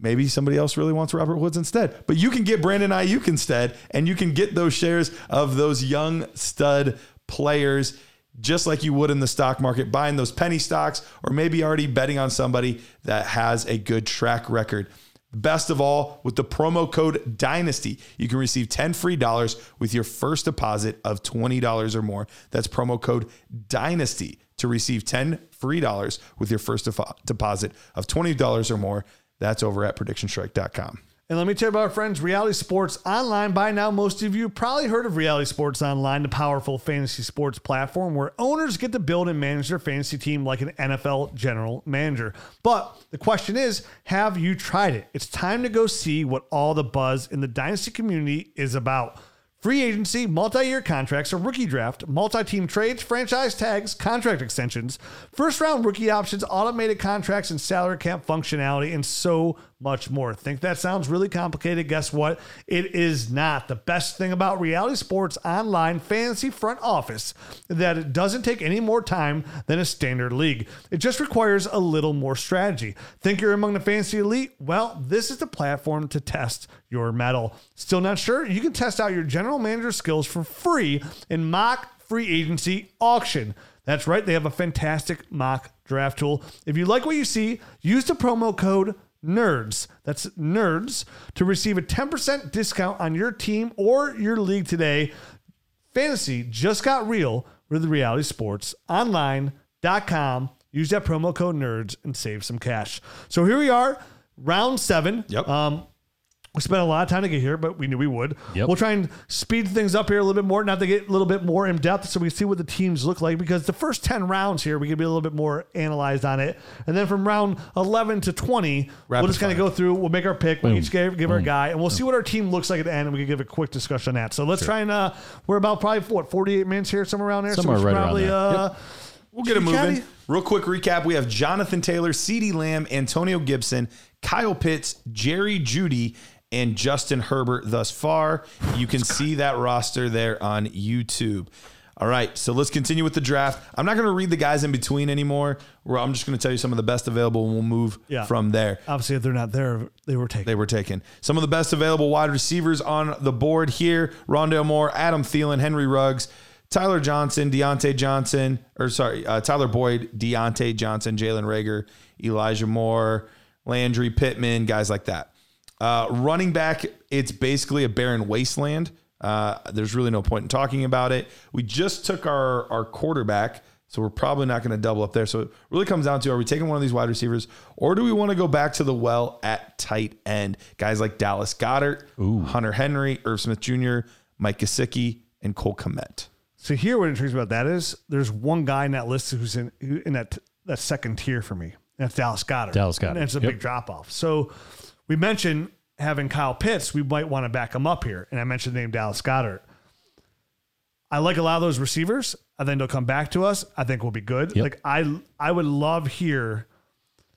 maybe somebody else really wants Robert Woods instead. But you can get Brandon Aiyuk instead, and you can get those shares of those young stud players just like you would in the stock market, buying those penny stocks or maybe already betting on somebody that has a good track record. Best of all, with the promo code DYNASTY, you can receive 10 free dollars with your first deposit of $20 or more. That's promo code DYNASTY to receive 10 free dollars with your first deposit of $20 or more. That's over at predictionstrike.com. And let me tell you about our friends, Reality Sports Online. By now, most of you probably heard of Reality Sports Online, the powerful fantasy sports platform where owners get to build and manage their fantasy team like an NFL general manager. But the question is, have you tried it? It's time to go see what all the buzz in the dynasty community is about. Free agency, multi year contracts, a rookie draft, multi team trades, franchise tags, contract extensions, first round rookie options, automated contracts, and salary cap functionality, and so much more. Think that sounds really complicated? Guess what? It is not. The best thing about Reality Sports Online Fantasy Front Office that it doesn't take any more time than a standard league. It just requires a little more strategy. Think you're among the fantasy elite? Well, this is the platform to test your metal. Still not sure? You can test out your general manager skills for free in mock free agency auction. That's right, they have a fantastic mock draft tool. If you like what you see, use the promo code NERDS. That's NERDS to receive a 10% discount on your team or your league today. Fantasy just got real with the Reality Sports Online.com. Use that promo code NERDS and save some cash. So here we are, round seven. Yep. Um, we spent a lot of time to get here, but we knew we would. Yep. We'll try and speed things up here a little bit more, not to get a little bit more in depth, so we see what the teams look like. Because the first ten rounds here, we can be a little bit more analyzed on it, and then from round eleven to twenty, Rapid we'll just kind of go through. We'll make our pick. We'll each give, give our guy, and we'll see what our team looks like at the end, and we can give a quick discussion on that. So let's try and uh, we're about probably what forty-eight minutes here, somewhere around there. Somewhere so we should right around there. Uh, We'll get it moving. chatty? Real quick recap: We have Jonathan Taylor, CeeDee Lamb, Antonio Gibson, Kyle Pitts, Jerry Jeudy, and Justin Herbert. Thus far, you can see that roster there on YouTube. All right, so let's continue with the draft. I'm not going to read the guys in between anymore. I'm just going to tell you some of the best available, and we'll move Yeah. from there. Obviously, if they're not there, they were taken. They were taken. Some of the best available wide receivers on the board here: Rondale Moore, Adam Thielen, Henry Ruggs, Tyler Johnson, Diontae Johnson, or sorry, uh, Tyler Boyd, Diontae Johnson, Jalen Reagor, Elijah Moore, Landry Pittman, guys like that. Uh, running back, it's basically a barren wasteland. Uh, there's really no point in talking about it. We just took our our quarterback. So we're probably not going to double up there. So it really comes down to are we taking one of these wide receivers or do we want to go back to the well at tight end? Guys like Dallas Goedert, Hunter Henry, Irv Smith Jr., Mike Gesicki, and Cole Kmet. So here, what intrigues me about that is there's one guy in that list who's in in that that second tier for me. And that's Dallas Goedert. Dallas Goedert. And it's a Yep. big drop off. So we mentioned having Kyle Pitts. We might want to back him up here, and I mentioned the name Dallas Goedert. I like a lot of those receivers. I think they'll come back to us. I think we'll be good. Yep. Like I, I would love here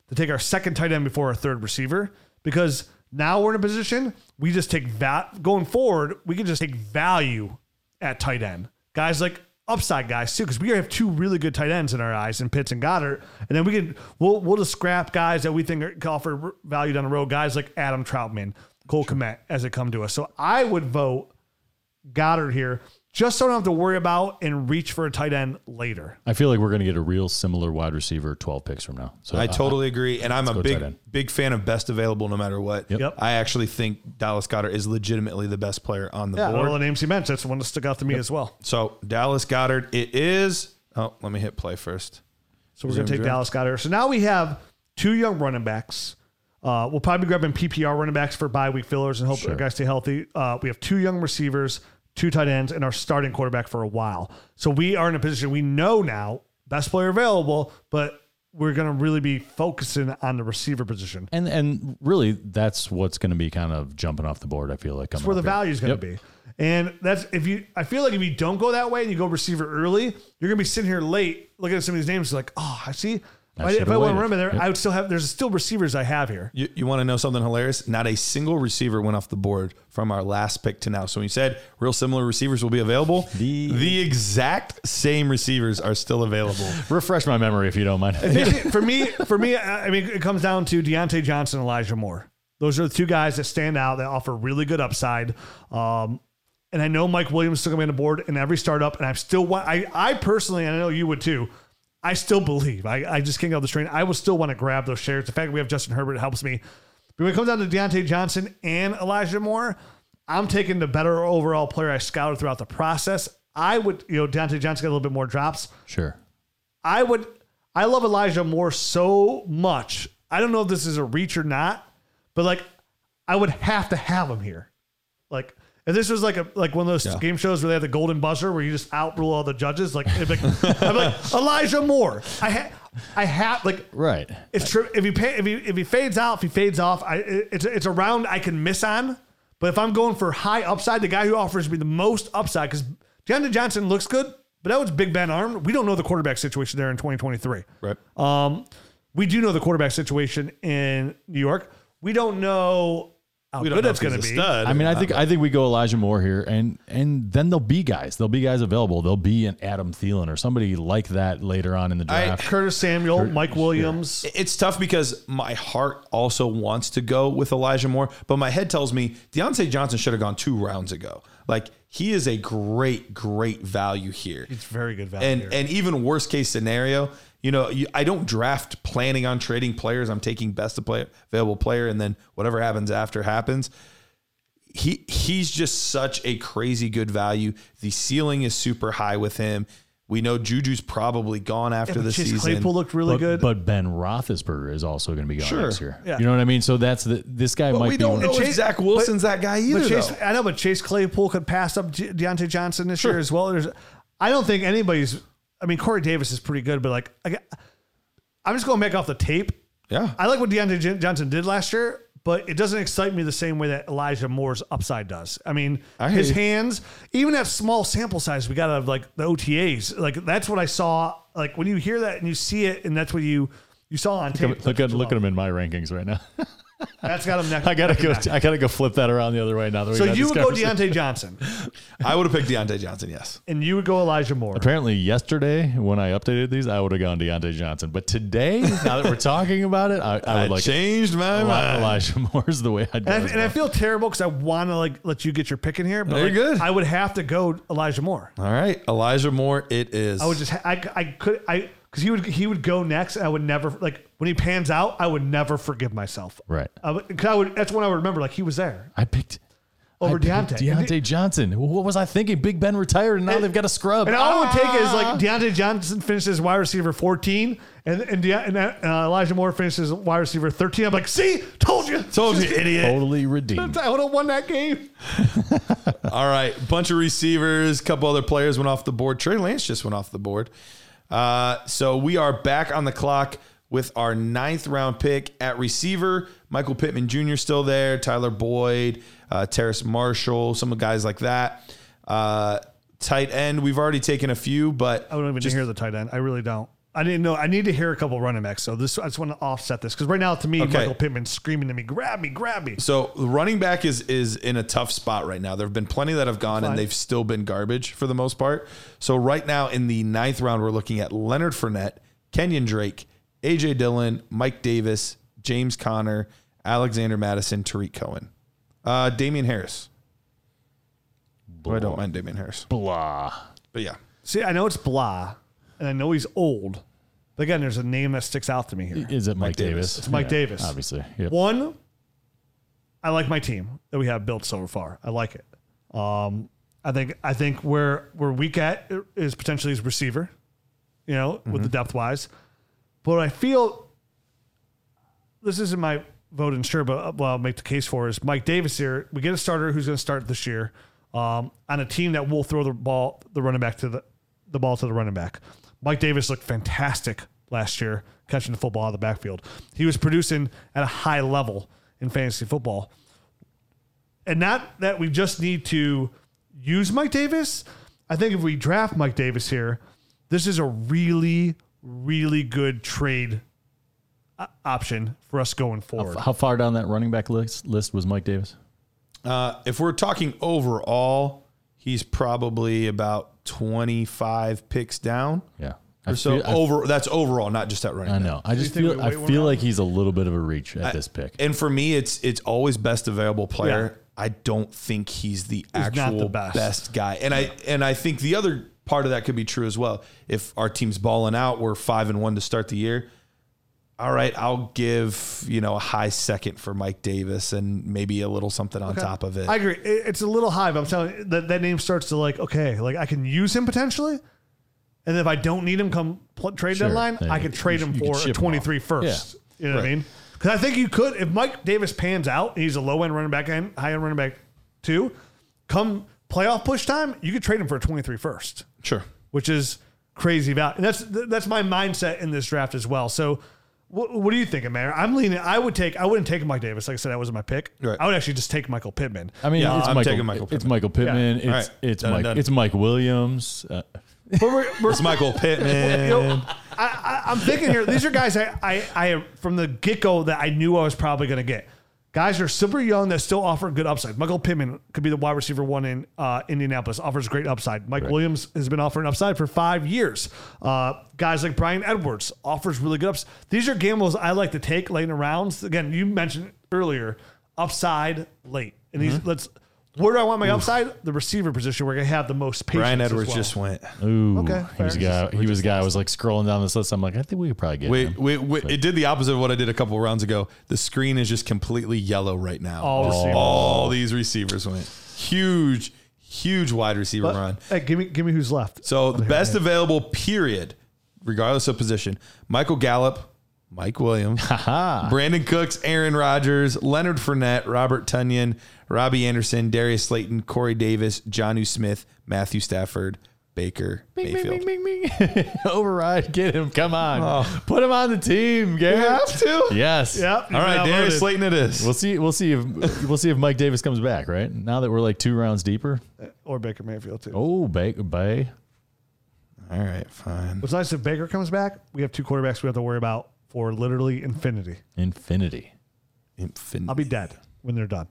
to take our second tight end before our third receiver because now we're in a position we just take that going forward. We can just take value at tight end. Guys like upside guys too, because we have two really good tight ends in our eyes in Pitts and Goedert, and then we can we'll we'll just scrap guys that we think are, can offer value down the road. Guys like Adam Trautman, Cole Kmet, as they come to us. So I would vote Goedert here, just so I don't have to worry about and reach for a tight end later. I feel like we're going to get a real similar wide receiver 12 picks from now. So I uh, totally agree. And I'm a big, big fan of best available no matter what. Yep. Yep. I actually think Dallas Goedert is legitimately the best player on the Yeah, board. all the names he mentioned, that's the one that stuck out to me as well. So Dallas Goedert, it is. Oh, let me hit play first. So we're going to take. Dallas Goedert. So now we have two young running backs. Uh, we'll probably be grabbing PPR running backs for bye week fillers and hope Sure. our guys stay healthy. Uh, we have two young receivers, two tight ends, and our starting quarterback for a while. So we are in a position we know now, best player available, but we're going to really be focusing on the receiver position. And and really, that's what's going to be kind of jumping off the board. I feel like That's where the value is going to be. And that's if you, I feel like if you don't go that way and you go receiver early, you're going to be sitting here late looking at some of these names like, oh, I see. I if I want to remember there, Yep. I would still have, there's still receivers I have here. You, you want to know something hilarious? Not a single receiver went off the board from our last pick to now. So when you said real similar receivers will be available, The- the exact same receivers are still available. Refresh my memory if you don't mind. For me, for me, I I mean, it comes down to Diontae Johnson, Elijah Moore. Those are the two guys that stand out that offer really good upside. Um, and I know Mike Williams is still going to be on the board in every startup, and I'm still want. I, I personally, and I know you would too. I still believe. I, I just can't get off the train. I will still want to grab those shares. The fact that we have Justin Herbert helps me. But when it comes down to Diontae Johnson and Elijah Moore, I'm taking the better overall player I scouted throughout the process. I would, you know, Diontae Johnson got a little bit more drops. Sure. I would I love Elijah Moore so much. I don't know if this is a reach or not, but like I would have to have him here. Like if this was like a like one of those game shows where they have the golden buzzer where you just outrule all the judges, like, it'd be like I'm like Elijah Moore. I ha- I have like Right. it's true. If he pay, if he if he fades out, if he fades off, I it- it's it's a round I can miss on. But if I'm going for high upside, the guy who offers me the most upside because Diontae Johnson looks good, but that was Big Ben armed. We don't know the quarterback situation there in 2023. Right. Um, we do know the quarterback situation in New York. We don't know how we don't good know it's going to be. stud. I mean, I think uh, I think we go Elijah Moore here, and and then there'll be guys. There'll be guys available. There'll be an Adam Thielen or somebody like that later on in the I- draft. Curtis Samuel, Mike Williams. It's tough because my heart also wants to go with Elijah Moore, but my head tells me Diontae Johnson should have gone two rounds ago. Like he is a great, great value here. It's very good value. and here. and even worst case scenario, you know, you, I don't draft planning on trading players. I'm taking best of play, available player, and then whatever happens after happens. He he's just such a crazy good value. The ceiling is super high with him. We know Juju's probably gone after Yeah, the but Chase season. Claypool looked really but, good. but Ben Roethlisberger is also going to be gone Sure. next year. Yeah. You know what I mean? So that's the this guy But might we be. don't one- know if Chase- Zach Wilson's that guy either. But Chase, though. I know, but Chase Claypool could pass up De- Diontae Johnson this year as well. There's, I don't think anybody's. I mean, Corey Davis is pretty good, but like, I, I'm just going to make off the tape. Yeah. I like what Diontae J- Johnson did last year, but it doesn't excite me the same way that Elijah Moore's upside does. I mean, I his you. hands, even that small sample size we got out of like the OTAs, like that's what I saw. Like when you hear that and you see it, and that's what you you saw on tape. Look at look at him in my rankings right now. That's got him next. I gotta neck go. and neck. I gotta go flip that around the other way now that we So got you this would go conversation. Diontae Johnson, I would have picked Diontae Johnson. Yes. and you would go Elijah Moore. Apparently, yesterday when I updated these, I would have gone Diontae Johnson. But today, now that we're talking about it, I, I I would like changed my Eli- mind. Elijah Moore's the way I'd go. And I, as and I well. feel terrible because I want to like let you get your pick in here, but Very like, good. I would have to go Elijah Moore. All right, Elijah Moore. It is. I would just ha- I I could I because he would he would go next. And I would never like when he pans out. I would never forgive myself. right. I would, 'cause I would that's when I would remember like he was there I picked over I picked Diontae. And Diontae the- Johnson. What was I thinking? Big Ben retired, and now they've got a scrub. And all I would take is Ah. like Diontae Johnson finishes wide receiver 14 and and, De- and uh, Elijah Moore finishes wide receiver 13. I'm like, see, told you. Told you, idiot. totally redeemed. I would have won that game. All right, bunch of receivers, couple other players went off the board. Trey Lance just went off the board. Uh, so we are back on the clock with our ninth round pick at receiver. Michael Pittman Jr. still there. Tyler Boyd, uh, Terrace Marshall, some of the guys like that. Uh, tight end, we've already taken a few, but I don't even just- hear the tight end. I really don't. I didn't know. I need to hear a couple running backs. So this, I just want to offset this because right now, to me, Okay. Michael Pittman's screaming to me, "Grab me, grab me!" So the running back is is in a tough spot right now. There have been plenty that have gone Fine. and they've still been garbage for the most part. So right now in the ninth round, we're looking at Leonard Fournette, Kenyan Drake, AJ Dillon, Mike Davis, James Conner, Alexander Mattison, Tarik Cohen, uh, Damien Harris. Oh, I don't mind Damien Harris, Blah. but yeah. See, I know it's blah, and I know he's old, but again, there's a name that sticks out to me here. Is it Mike, Mike Davis? Davis. It's Mike Davis. Obviously. Yep. One, I like my team that we have built so far. I like it. Um, I think I think where we're weak at is potentially his receiver, you know, with the depth wise. But I feel this isn't my vote and sure, but what I'll make the case for is Mike Davis here. We get a starter who's going to start this year um, on a team that will throw the ball, the running back to the the ball to the running back. Mike Davis looked fantastic last year catching the football out of the backfield. He was producing at a high level in fantasy football. And not that we just need to use Mike Davis. I think if we draft Mike Davis here, this is a really, really good trade uh, option for us going forward. How far down that running back list list was Mike Davis? Uh, if we're talking overall, he's probably about 25 picks down. Yeah. or so. feel- I- over that's overall, not just at running. I back. know. I just feel I feel round? like he's a little bit of a reach at this pick. And for me, it's it's always best available player. I don't think he's the not the actual best. best. guy. And I and I think the other part of that could be true as well. If our team's balling out, we're five and one to start the year. All right, I'll give you know a high second for Mike Davis and maybe a little something on top of it. I agree. It's a little high, but I'm telling you that that name starts to like okay, like I can use him potentially, and if I don't need him come pl- trade Sure. deadline, Then I could trade you- him you for a 23 off. first. You know what I mean? Because I think you could if Mike Davis pans out, and he's a low end running back and high end running back too. Come playoff push time, you could trade him for a 23 first sure. which is crazy value. And that's that's my mindset in this draft as well. So, what, what are you thinking, man? I'm leaning. I would take. I wouldn't take Mike Davis. Like I said, that wasn't my pick. Right. I would actually just take Michael Pittman. I mean, Yeah, it's I'm Michael, taking Michael It's Pittman. Michael Pittman. Yeah. It's All right. it's Done, Mike done. it's Mike Williams. Uh, But we're, we're, It's Michael Pittman. you know, I, I, I'm thinking here. These are guys I, I, I from the get go that I knew I was probably going to get. Guys are super young that still offer good upside. Michael Pittman could be the wide receiver one in uh, Indianapolis, offers great upside. Mike Williams has been offering upside for five years. Uh, guys like Bryan Edwards offers really good ups. These are gambles I like to take late in the rounds. Again, you mentioned earlier upside late, and these let's. Where do I want my upside? The receiver position where I have the most patience. Bryan as Edwards well. just went. ooh, Okay, he was a fair. guy. He was a guy. I was like scrolling down this list. I'm like, I think we could probably get Wait, him. wait, wait. It did the opposite of what I did a couple rounds ago. The screen is just completely yellow right now. All Just receivers. all these receivers went. Huge, huge wide receiver But- run. Hey, give me give me who's left. So oh, the best available period, regardless of position, Michael Gallup, Mike Williams, Brandin Cooks, Aaron Rodgers, Leonard Fournette, Robert Tonyan, Robbie Anderson, Darius Slayton, Corey Davis, Jonnu Smith, Matthew Stafford, Baker Mayfield. Bing, bing, bing. Override. Get him. Come on. Oh. Put him on the team, Garrett. have to? Yes. Yep. All right, Darius Slayton it is. We'll see. We'll see if we'll see if Mike Davis comes back. Right now that we're like two rounds deeper. Uh, or Baker Mayfield too. Oh, Baker Bay. All right, fine. What's nice if Baker comes back, we have two quarterbacks we have to worry about for literally infinity. Infinity. Infinity. I'll be dead when they're done.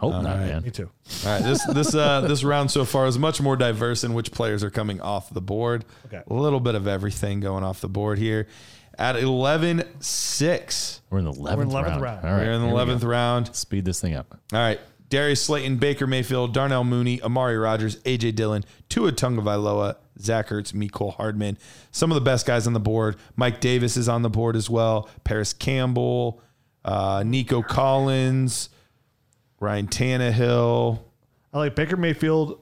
Hope not, right. man. Me too. All right, this this uh, this round so far is much more diverse in which players are coming off the board. Okay. A little bit of everything going off the board here. At 11-6, We're in the 11th, 11th round. round. All right. we're in the here 11th round. Speed this thing up. All right. Darius Slayton, Baker Mayfield, Darnell Mooney, Amari Rodgers, AJ Dillon, Tua Tagovailoa, Zach Ertz, Mecole Hardman. Some of the best guys on the board. Mike Davis is on the board as well. Parris Campbell, uh, Nico Collins, Ryan Tannehill. I like Baker Mayfield,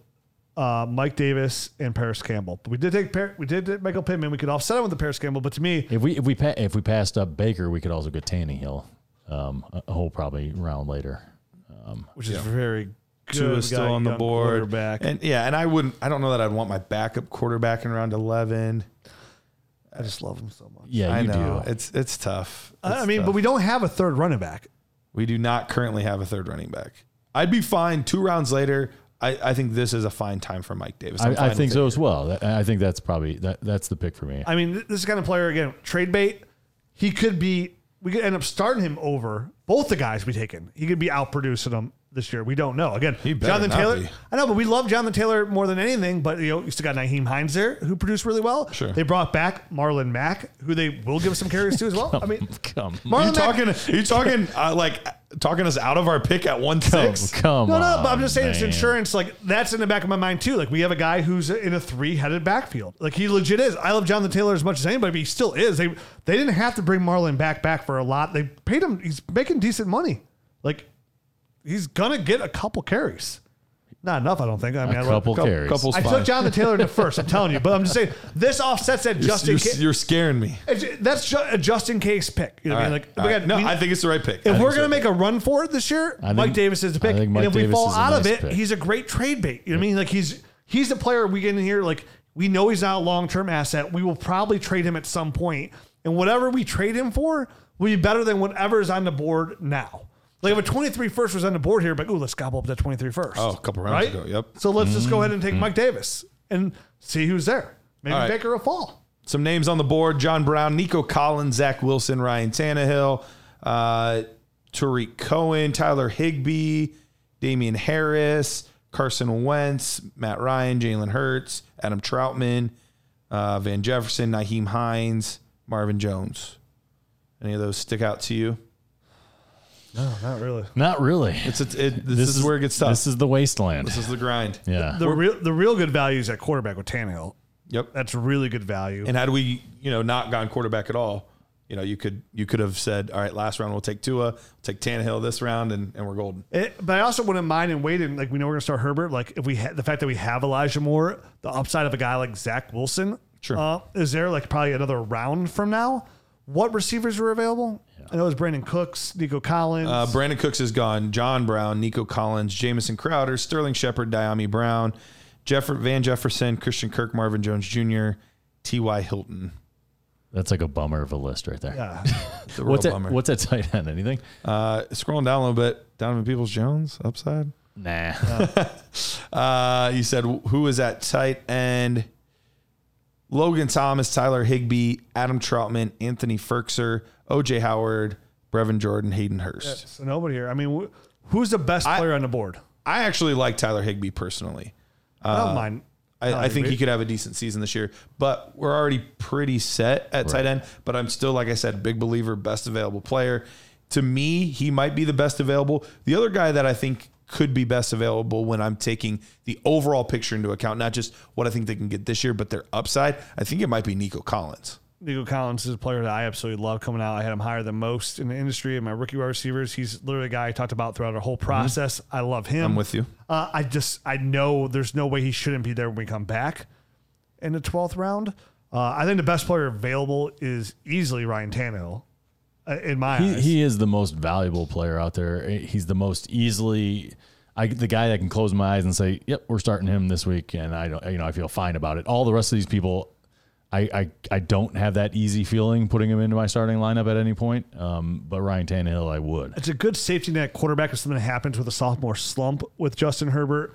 uh, Mike Davis, and Parris Campbell. But we did take Par- we did take Michael Pittman. We could offset him with the Parris Campbell, but to me, If we if we pa- if we passed up Baker, we could also get Tannehill. Um, a a whole probably round later. which is very Two is still on the board. And yeah, and I wouldn't I don't know that I'd want my backup quarterback in round 11. I just love him so much. Yeah, I you know. do. It's it's tough. I mean, tough. but we don't have a third running back. We do not currently have a third running back. I'd be fine two rounds later. I, I think this is a fine time for Mike Davis. I'm I, I think so it. as well. I think that's probably that. That's the pick for me. I mean, th- this kind of player again, trade bait. He could be. We could end up starting him over both the guys we taken. He could be outproducing them this year. We don't know. Again, He better Jonathan Taylor. be. I know, but we love Jonathan Taylor more than anything. But you know, you still got Nyheim Hines there, who produced really well. Sure. They brought back Marlon Mack, who they will give some carries to as well. I mean, Come, Are you Marlon Mack. talking? Are you talking uh, like talking us out of our pick at one come, six? come No, on. no, but I'm just saying it's insurance. Like that's in the back of my mind too. Like we have a guy who's in a three-headed backfield. Like he legit is. I love Jonathan Taylor as much as anybody, but he still is. They they didn't have to bring Marlon back back for a lot. They paid him. He's making decent money. Like he's gonna get a couple carries. Not enough, I don't think. I mean, A I, couple Couple- carries. couple I took fine. Jonathan Taylor in the first. I'm telling you, but I'm just saying this offsets that You're, just in you're, case. you're scaring me. it's- That's ju- a just in case pick. You know what I mean? Like All right. again, no, we- I think it's the right pick. If we're gonna right make a run for it this year, I Mike Davis is the I pick. think And Mike if we fall is a out of it, pick. he's a great trade bait. You know what I mean? Like he's he's the player we get in here. Like we know he's not a long term asset. We will probably trade him at some point, and whatever we trade him for will be better than whatever is on the board now. Like if a 23 first was on the board here, but ooh, let's gobble up that 23 first. Oh, a couple rounds ago, yep. So let's just go ahead and take Mike Davis and see who's there. Maybe All right. Baker will fall. Some names on the board: John Brown, Nico Collins, Zach Wilson, Ryan Tannehill, uh, Tarik Cohen, Tyler Higbee, Damien Harris, Carson Wentz, Matt Ryan, Jalen Hurts, Adam Trautman, uh, Van Jefferson, Nyheim Hines, Marvin Jones. Any of those stick out to you? No, not really. Not really. It's, it's it, this, is, where it gets tough. This is the wasteland. This is the grind. yeah. The real the real good value is at quarterback with Tannehill. Yep. That's really good value. And had we, you know, not gone quarterback at all, you know, you could you could have said, all right, last round we'll take Tua, we'll take Tannehill this round, and, and we're golden. It- but I also wouldn't mind and waiting. Like we know we're gonna start Herbert. Like if we had the fact that we have Elijah Moore, the upside of a guy like Zach Wilson, Sure. uh, is there like probably another round from now? What receivers are available? I know it was Brandin Cooks, Nico Collins. Uh, Brandin Cooks is gone. John Brown, Nico Collins, Jamison Crowder, Sterling Shepard, Dyami Brown, Jeff- Van Jefferson, Christian Kirk, Marvin Jones Jr., T.Y. Hilton. That's like a bummer of a list right there. yeah. The real What's that? bummer. What's that tight end? Anything? Uh, scrolling down a little bit, Donovan Peoples Jones upside. Nah. Uh, you said who is at tight end? Logan Thomas, Tyler Higbee, Adam Trautman, Anthony Firkser, OJ Howard, Brevin Jordan, Hayden Hurst. so nobody here. I mean, wh- who's the best I- player on the board? I actually like Tyler Higbee personally. I don't uh, mind. I, I think he could have a decent season this year, but we're already pretty set at tight end. But I'm still, like I said, big believer, best available player. To me, he might be the best available. The other guy that I think could be best available when I'm taking the overall picture into account, not just what I think they can get this year, but their upside, I think it might be Nico Collins. Nico Collins is a player that I absolutely love coming out. I had him higher than most in the industry. And my rookie wide receivers, he's literally a guy I talked about throughout our whole process. I love him. I'm with you. Uh, I just I know there's no way he shouldn't be there when we come back in the twelfth round. Uh, I think the best player available is easily Ryan Tannehill, uh, in my he, eyes. he is the most valuable player out there. He's the most easily. I, the guy that can close my eyes and say, "Yep, we're starting him this week," and I don't, you know, I feel fine about it. All the rest of these people, I, I, I don't have that easy feeling putting him into my starting lineup at any point. Um, but Ryan Tannehill, I would. it's a good safety net quarterback if something happens with a sophomore slump with Justin Herbert.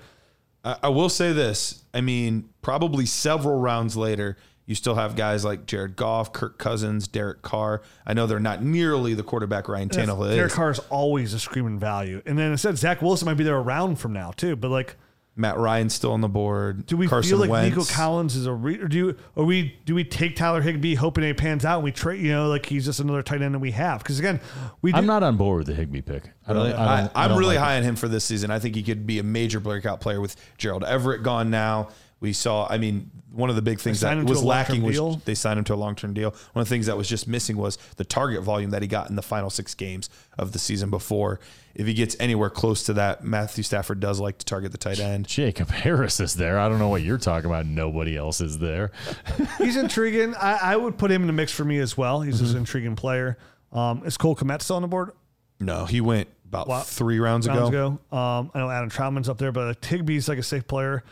I, I will say this. I mean, probably several rounds later, you still have guys like Jared Goff, Kirk Cousins, Derek Carr. I know they're not nearly the quarterback Ryan Tannehill is. Derek is. Carr is always a screaming value. And then it said Zach Wilson might be there around from now too. But like, Matt Ryan's still on the board. do we Carson feel like Wentz. Nico Collins is a re- or do you, or we do we take Tyler Higbee hoping it pans out and we trade you know like he's just another tight end that we have because again we do, I'm not on board with the Higbee pick. I don't. Really? I I, don't, I am don't really like it. high on him for this season. I think he could be a major breakout player with Gerald Everett gone now. We saw, I mean, one of the big things that was lacking was deal. they signed him to a long term deal. One of the things that was just missing was the target volume that he got in the final six games of the season before. If he gets anywhere close to that, Matthew Stafford does like to target the tight end. Jacob Harris is there. I don't know what you're talking about. Nobody else is there. he's intriguing. I, I would put him in the mix for me as well. He's Mm-hmm. an intriguing player. Um, is Cole Kmet still on the board? No, he went about Wow. three rounds, Rounds ago. ago. Um, I know Adam Trautman's up there, but like, Higbee's like a safe player.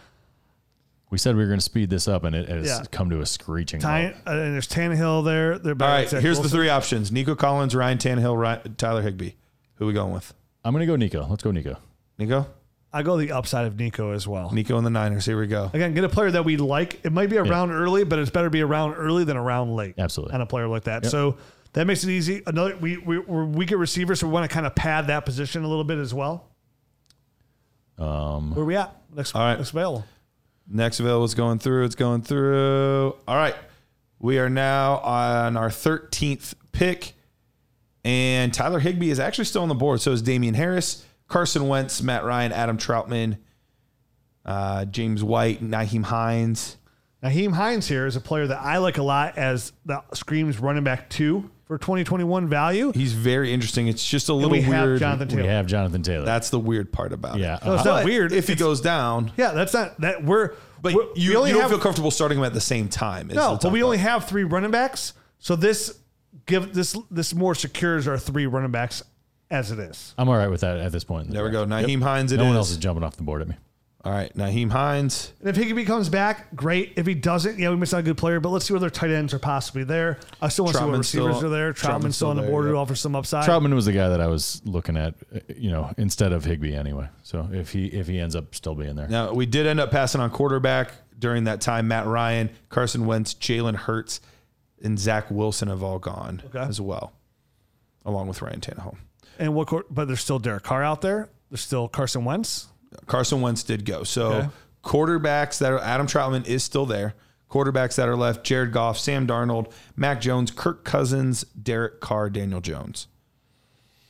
We said we were going to speed this up, and it has Yeah. come to a screeching. Ty, halt. uh, and there's Tannehill there. They're All back right, at Zach here's the three options Nico Collins, Ryan Tannehill, Ryan, Tyler Higbee. Who are we going with? I'm going to go Nico. Let's go Nico. Nico? I go the upside of Nico as well. Nico and the Niners. Here we go. Again, get a player that we like. It might be around early, but it's better to be around early than around late. Absolutely. On a player like that. So that makes it easy. Another we, we we're weak at receiver, so we want to kind of pad that position a little bit as well. Um, Where are we at? Next, All right. next available. Next available is going through. It's going through. All right. We are now on our 13th pick. And Tyler Higbee is actually still on the board. So is Damien Harris, Carson Wentz, Matt Ryan, Adam Trautman, uh, James White, Nyheim Hines. Nyheim Hines here is a player that I like a lot as the screams running back two for 2021 value. He's very interesting. It's just a little we have weird. Jonathan We have Jonathan Taylor. That's the weird part about yeah. it. No, it's Uh, not But weird. If he It's- goes down, yeah, that's not that we're. but we're- you, we only you don't have, feel comfortable starting them at the same time. is No, the but we tough only part. have three running backs, so this give this this more secures our three running backs as it is. I'm all right with that at this point. in the There we draft. go. Nyheim Hines. It no is. one else is jumping off the board at me. All right, Nyheim Hines. And if Higbee comes back, great. If he doesn't, yeah, we missed out a good player. But let's see whether tight ends are possibly there. I still want to see what Trautman's receivers still- are there. Trautman's Trautman's still on the still board there, to yeah. offer some upside. Trautman was the guy that I was looking at, uh, you know, instead of Higbee anyway. So if he if he ends up still being there, Now we did end up passing on quarterback during that time. Matt Ryan, Carson Wentz, Jalen Hurts, and Zach Wilson have all gone Okay. as well, along with Ryan Tannehill. And what? quar- But there's still Derek Carr out there. There's still Carson Wentz. Carson Wentz did go. So Okay. quarterbacks that are Adam Trautman is still there. Quarterbacks that are left: Jared Goff, Sam Darnold, Mac Jones, Kirk Cousins, Derek Carr, Daniel Jones.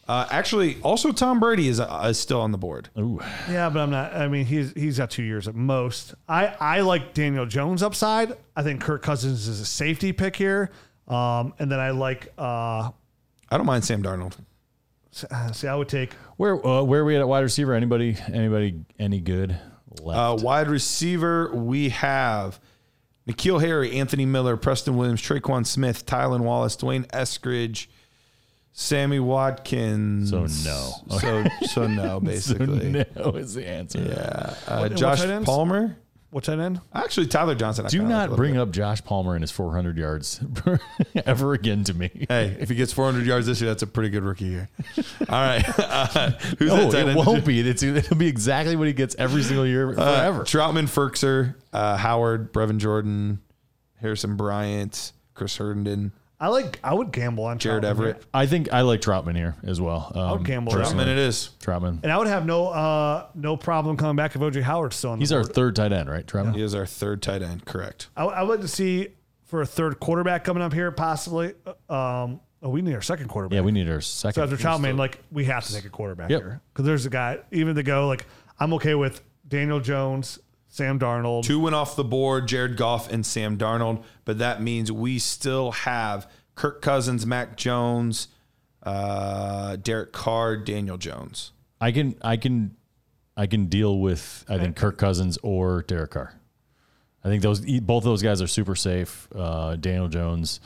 Uh, actually, also Tom Brady is, uh, is still on the board. Ooh, Yeah, but I'm not. I mean, he's he's got two years at most. I I like Daniel Jones upside. I think Kirk Cousins is a safety pick here. Um, and then I like. Uh, I don't mind Sam Darnold. See, I would take. where uh, where are we at wide receiver? Anybody anybody any good left? Uh, wide receiver, we have N'Keal Harry, Anthony Miller, Preston Williams, Tre'Quan Smith, Tylan Wallace, D'Wayne Eskridge, Sammy Watkins. So no. So so no, basically. no is the answer. Yeah. Uh, what Josh tight ends? Palmer. What's that end? Actually, Tyler Johnson. I Do kinda like a not little bring bit. up Josh Palmer and his 400 yards ever again to me. Hey, if he gets 400 yards this year, that's a pretty good rookie year. All right. Uh, who's No, that tight it end? won't be. It's, it'll be exactly what he gets every single year Uh, forever. Trautman, Firkser, uh, Howard, Brevin Jordan, Harrison Bryant, Chris Herndon, I like. I would gamble on Jared Trautman Everett. here. I think I like Trautman here as well. Um, would gamble personally. Trautman it is. Trautman. and I would have no uh no problem coming back if OJ Howard's still on. He's the our board. third tight end, right? Trautman. He is our third tight end. Correct. I, I would like to see for a third quarterback coming up here, possibly. Um, oh, we need our second quarterback. Yeah, we need our second. So second. after Trautman, like we have to take a quarterback Yep. here because there's a guy. Even to go, like I'm okay with Daniel Jones, Sam Darnold. Two went off the board, Jared Goff and Sam Darnold, but that means we still have Kirk Cousins, Mac Jones, uh, Derek Carr, Daniel Jones. I can I can I can deal with I think Kirk Cousins or Derek Carr. I think those e- both those guys are super safe. Uh, Daniel Jones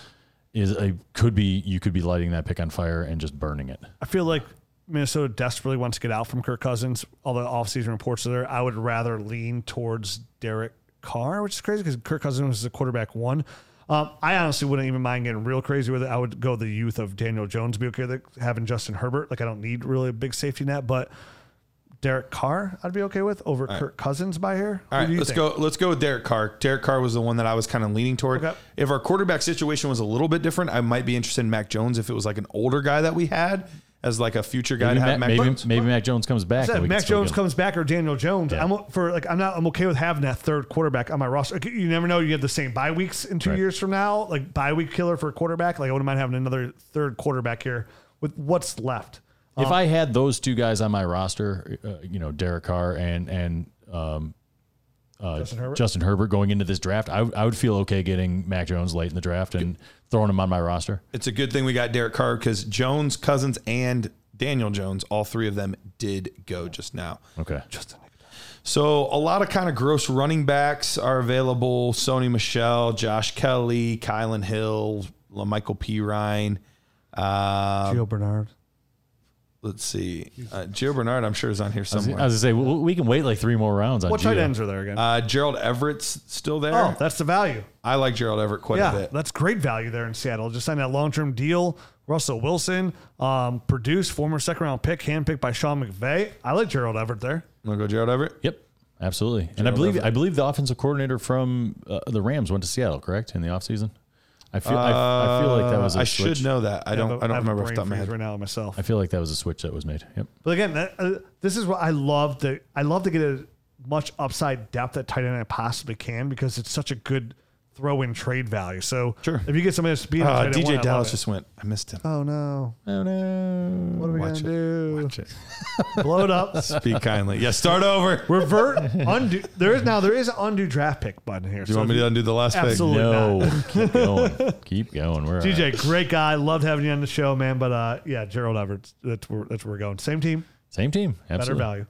is a could be you could be lighting that pick on fire and just burning it. I feel like Minnesota desperately wants to get out from Kirk Cousins. All the offseason reports are there. I would rather lean towards Derek Carr, which is crazy because Kirk Cousins was a quarterback one. Um, I honestly wouldn't even mind getting real crazy with it. I would go the youth of Daniel Jones, be okay with it, having Justin Herbert. Like I don't need really a big safety net, but Derek Carr, I'd be okay with over Kirk Cousins by here. All right, let's go. Let's go with Derek Carr. Derek Carr was the one that I was kind of leaning toward. Okay. If our quarterback situation was a little bit different, I might be interested in Mac Jones if it was like an older guy that we had as like a future guy Maybe, to have Mac, Mac maybe, Jones. maybe Mac Jones comes back. said and we can Mac Jones comes back or Daniel Jones. Yeah. I'm for like I'm not I'm okay with having that third quarterback on my roster. You never know. You have the same bye weeks in two Right. years from now, like bye week killer for a quarterback. Like I wouldn't mind having another third quarterback here with what's left. If I had those two guys on my roster, uh, you know, Derek Carr and and um, uh, Justin Herbert? Justin Herbert going into this draft, I, I would feel okay getting Mac Jones late in the draft and throwing him on my roster. It's a good thing we got Derek Carr because Jones, Cousins, and Daniel Jones, all three of them did go just now. Okay. So a lot of kind of gross running backs are available. Sony Michel, Josh Kelley, Kylin Hill, Michael P. Ryan. Uh, Gio Bernard. Let's see. Uh, Gio Bernard, I'm sure, is on here I was, somewhere. I was gonna say we, we can wait like three more rounds on What tight Gio. ends are there again? Uh, Gerald Everett's still there. oh, that's the value. I like Gerald Everett quite a Yeah, bit. that's great value there in Seattle. Just signed that long term deal. Russell Wilson, um, produced former second round pick, handpicked by Sean McVay. I like Gerald Everett there. I'm gonna go Gerald Everett? Yep, absolutely. and I believe I believe the offensive coordinator from uh, the Rams went to Seattle, correct, in the offseason? I feel I, I feel like that was a Uh, I switch. should know that. I don't. but I don't have remember off the brain top of my head. right now myself. I feel like that was a switch that was made. Yep. But again, that, uh, this is what I love to I love to get as much upside depth at tight end I possibly can because it's such a good throw in trade value. So Sure. if you get somebody that's being a Uh, tight end one, I DJ love Dallas it. just went. I missed him. oh no, Oh no! what are we Watch gonna it. do? Watch it. Blow it up. Speak kindly. Yeah, start over. Do Revert. undo. There is now there is an undo draft pick button here. Do you want me to undo the last pick? Absolutely. No, keep going. Keep going. We're all right. DJ, great guy. Loved having you on the show, man. But uh, yeah, Gerald Everett. That's where that's where we're going. Same team, Same team. better Absolutely. value.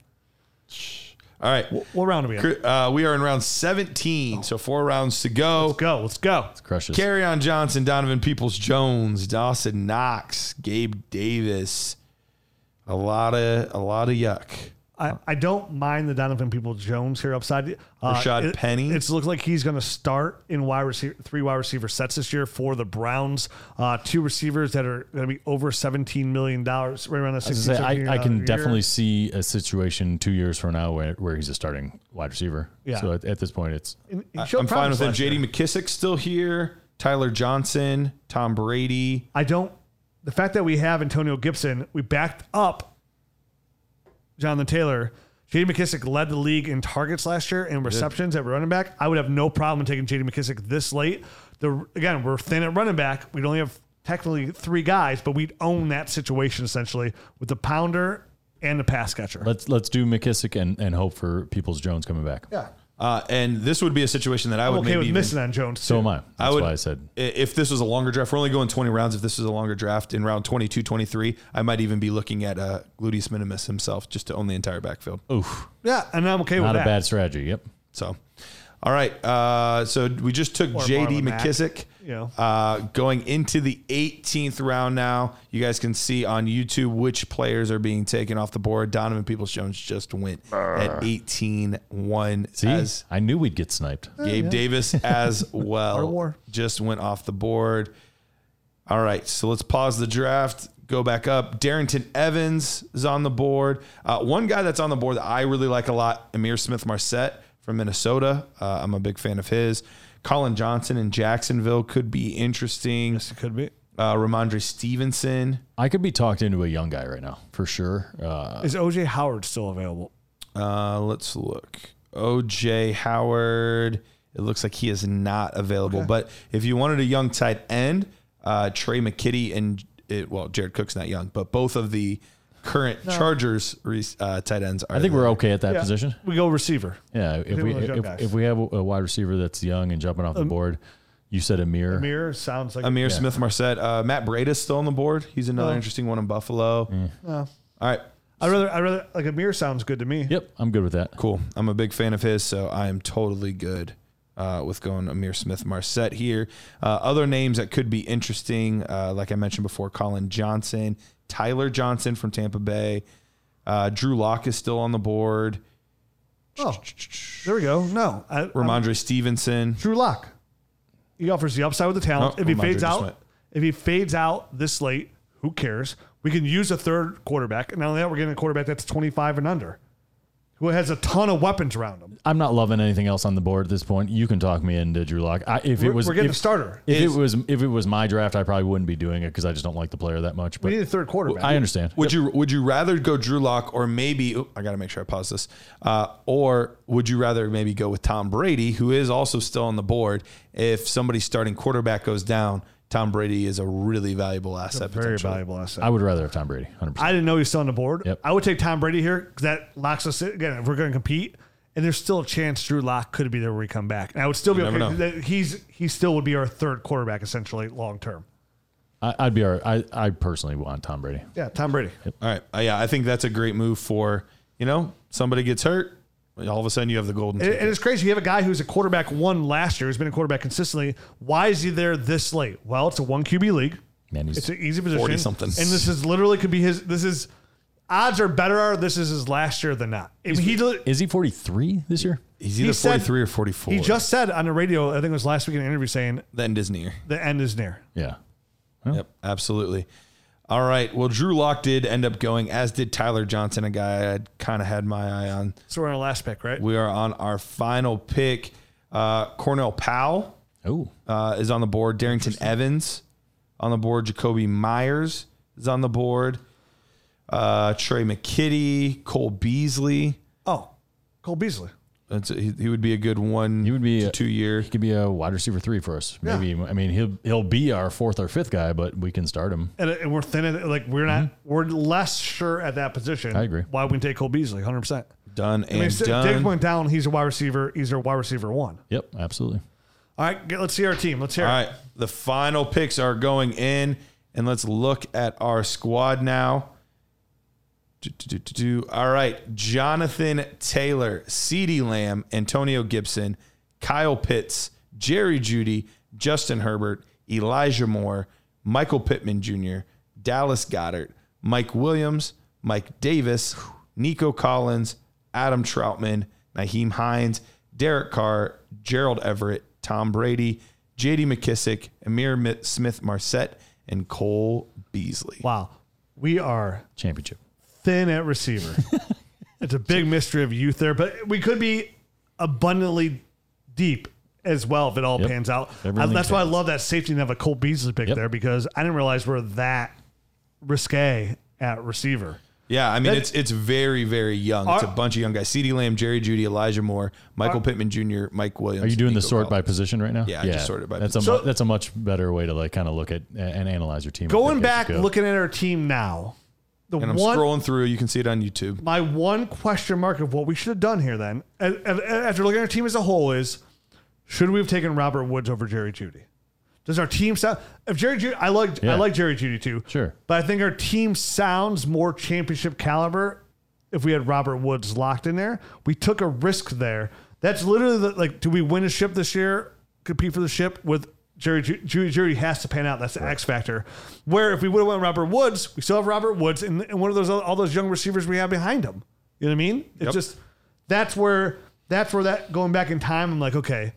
Pick? All right. What round are we in? Uh, we are in round 17, so four rounds to go. Let's go. Let's go. Crushes. Carry on Johnson, Donovan Peoples Jones, Dawson Knox, Gabe Davis. A lot of a lot of yuck. I, I don't mind the Donovan People Jones here upside. Uh, Rashaad it, Penny. It looks like he's going to start in wide receiver, three wide receiver sets this year for the Browns. Uh, two receivers that are going to be over seventeen million dollars, right around the I, 16, gonna say, 17 I, I a can year. definitely see a situation two years from now where, where he's a starting wide receiver. Yeah. So at, at this point, it's And he showed I'm fine with it. last year. JD McKissic's still here. Tyler Johnson, Tom Brady. I don't. The fact that we have Antonio Gibson, we backed up Jonathan Taylor J.D. McKissic led the league in targets last year and receptions at running back. I would have no problem taking J.D. McKissic this late. The again, we're thin at running back. We'd only have technically three guys, but we'd own that situation essentially with the pounder and the pass catcher. Let's let's do McKissic and, and hope for Peoples Jones coming back. yeah, Uh, and this would be a situation that I I'm would okay maybe with even- missing on Jones. So too. am I. That's I would, why I said i- if this was a longer draft, we're only going 20 rounds. If this is a longer draft in round 22, 23, I might even be looking at uh, Gluteus Minimus himself just to own the entire backfield. oof. Yeah, and I'm okay with Not a that. bad strategy. Yep. So, all right. Uh, so we just took Or JD Marlon Mack, McKissic. You know. Uh, going into the 18th round now, you guys can see on YouTube which players are being taken off the board. Donovan Peoples Jones just went at 18 1 See, as I knew we'd get sniped. Gabe Davis as well. Just went off the board. All right, so let's pause the draft. Go back up. Darrynton Evans is on the board. Uh, one guy that's on the board that I really like a lot, Ihmir Smith-Marsette from Minnesota. Uh, I'm a big fan of his. Collin Johnson in Jacksonville could be interesting. Yes, it could be. Uh, Rhamondre Stevenson. I could be talked into a young guy right now for sure. Uh, Is OJ Howard still available? Uh, let's look. OJ Howard. It looks like he is not available. But if you wanted a young tight end, uh, Tre' McKitty and it, well, Jared Cook's not young, but both of the current Chargers re- uh, tight ends are. I think we're okay at that Yeah. position. We go receiver. Yeah, if we those young if, guys. if we have a wide receiver that's young and jumping off the board, you said Ihmir. Ihmir sounds like Ihmir Smith-Marsette. Uh, Matt Breida's still on the board. He's another Oh. interesting one in Buffalo. All right. I rather, I rather like Ihmir sounds good to me. Yep, I'm good with that. Cool. I'm a big fan of his, so I am totally good uh, with going Ihmir Smith-Marsette here. Uh, other names that could be interesting, uh, like I mentioned before, Collin Johnson, Tyler Johnson from Tampa Bay, uh, Drew Lock is still on the board, Oh, there we go. No, I, I'm- Rhamondre Stevenson. Drew Lock. He offers the upside with the talent. Oh, if he Rhamondre fades out, went. if he fades out this late, who cares? We can use a third quarterback. And not only that, we're getting a quarterback that's 25 and under, who has a ton of weapons around him. I'm not loving anything else on the board at this point. You can talk me into Drew Lock. I, if We're, it was we're getting if, a starter. if Is- it was if it was my draft, I probably wouldn't be doing it because I just don't like the player that much. We But need a third quarterback. I understand. Would you would you rather go Drew Lock or maybe oop, I got to make sure I pause this, uh, or would you rather maybe go with Tom Brady, who is also still on the board? If somebody's starting quarterback goes down, Tom Brady is a really valuable asset. Very potentially. valuable asset. I would rather have Tom Brady. 100. I didn't know he's still on the board. Yep. I would take Tom Brady here because that locks us in. Again, if we're going to compete, and there's still a chance Drew Lock could be there when we come back. And I would still be You okay. never know. that He's he still would be our third quarterback essentially long term. I'd be. All right. I I personally want Tom Brady. Yeah, Tom Brady. All right, uh, yeah, I think that's a great move for you know somebody gets hurt, all of a sudden you have the golden. And, ticket. and it's crazy. You have a guy who's a quarterback one last year, who's been a quarterback consistently. Why is he there this late? Well, it's a one QB league. Man, he's It's an easy position. 40-something. And this is literally could be his. This is odds are better. Are this is his last year than not. I mean, he is he 43 this year? He's he either said- forty three or forty four. he just said on the radio. I think it was last week in an interview saying then Disney. the end is near. Yeah. Yep, absolutely. All right. Well, Drew Lock did end up going, as did Tyler Johnson, a guy I kind of had my eye on. So we're on our last pick, right? We are on our final pick. Uh, Cornell Powell Oh, uh, is on the board. Darrynton Evans on the board. Jakobi Meyers is on the board. Uh, Tre' McKitty, Cole Beasley. Oh, Cole Beasley. That's he, he would be a good one. He would be to a- two year. he could be a wide receiver three for us. Yeah. Maybe. I mean, he'll he'll be our fourth or fifth guy, but we can start him. And, and we're thin. at- Like we're not. Mm-hmm. We're less sure at that position. I agree. Why we take Cole Beasley? Hundred percent. Done I mean, and Diggs done. went down. He's a wide receiver. He's a wide receiver one. Yep, absolutely. All right, get, let's see our team. Let's hear. All it. right. The final picks are going in, and let's look at our squad now. Do, do, do, do, do. All right. Jonathan Taylor, CeeDee Lamb, Antonio Gibson, Kyle Pitts, Jerry Jeudy, Justin Herbert, Elijah Moore, Michael Pittman Jr., Dallas Goedert, Mike Williams, Mike Davis, Nico Collins, Adam Trautman, Nyheim Hines, Derek Carr, Gerald Everett, Tom Brady, JD McKissic, Amir Smith Marset, and Cole Beasley. Wow, we are Championship. Thin at receiver. it's a big mystery of youth there, but we could be abundantly deep as well if it all Yep. pans out. Everything Uh, that's why I pans. love that safety and have a Cole Beasley pick Yep. there because I didn't realize we're that risque at receiver. Yeah, I mean That- it's it's very very young. It's a Are- bunch of young guys: CeeDee Lamb, Jerry Jeudy, Elijah Moore, Michael Are- Pittman Jr., Mike Williams. Are you doing the Nico sort by Collins. position right now? Yeah, I just sorted by that's position. a mu- that's a much better way to like kind of look at and analyze your team. I Going think, as back, go. looking at our team now, the And I'm one scrolling through. You can see it on YouTube. my one question mark of what we should have done here then, a- a- after looking at our team as a whole, is should we have taken Robert Woods over Jerry Jeudy? Does our team sound? If Jerry Jeudy, I like I like Jerry Jeudy too. Sure. but I think our team sounds more championship caliber if we had Robert Woods locked in there. We took a risk there. That's literally the, like, do we win a ship this year? Compete for the ship with Jerry Ju- Jeudy? Jeudy has to pan out. That's the X factor. Where if we would have went Robert Woods, we still have Robert Woods and, and one of those all those young receivers we have behind him. You know what I mean? It's Yep. just that's where that's where that going back in time. I'm like, okay,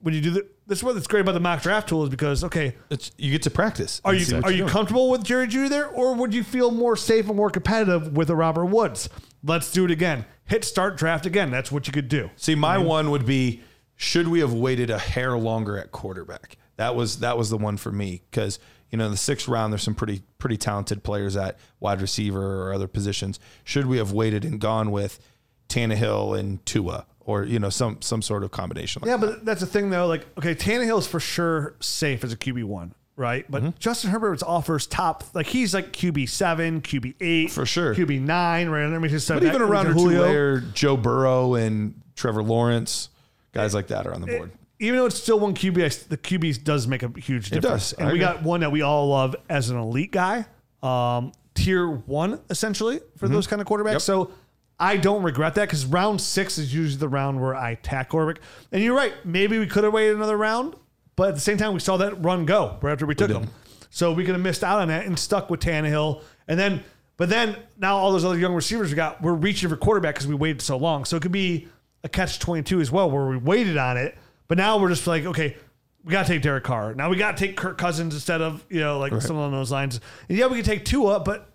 when you do the, this, is what's great about the mock draft tool is because okay, It's, you get to practice. are you are you're doing. comfortable with Jerry Jeudy there, or would you feel more safe and more competitive with a Robert Woods? Let's do it again. Hit start draft again. That's what you could do. See, my one would be: should we have waited a hair longer at quarterback? That was that was the one for me because you know in the sixth round there's some pretty pretty talented players at wide receiver or other positions. Should we have waited and gone with Tannehill and Tua or you know some some sort of combination? Like Yeah, but that's the thing though. Like, okay, Tannehill is for sure safe as a QB one, right? But Mm-hmm. Justin Herbert offers top. Like he's like QB seven, QB eight, For sure. QB nine, right? Let me just But even a round or two later, Joe Burrow and Trevor Lawrence, guys like that are on the board. Even though it's still one QB, I- the QB does make a huge difference. does. And I we agree. got one that we all love as an elite guy, um, tier one essentially for those kind of quarterbacks. Mm-hmm. Yep. So I don't regret that because round six is usually the round where I attack quarterback. And you're right, maybe we could have waited another round, but at the same time we saw that run go right after we took him. So we could have missed out on that and stuck with Tannehill. And then, but then now all those other young receivers we got, we're reaching for quarterback because we waited so long. So it could be a catch 22 as well where we waited on it. But now we're just like, okay, we got to take Derek Carr. Now we got to take Kirk Cousins instead of, you know, like something along those lines. And yeah, we can take Tua, but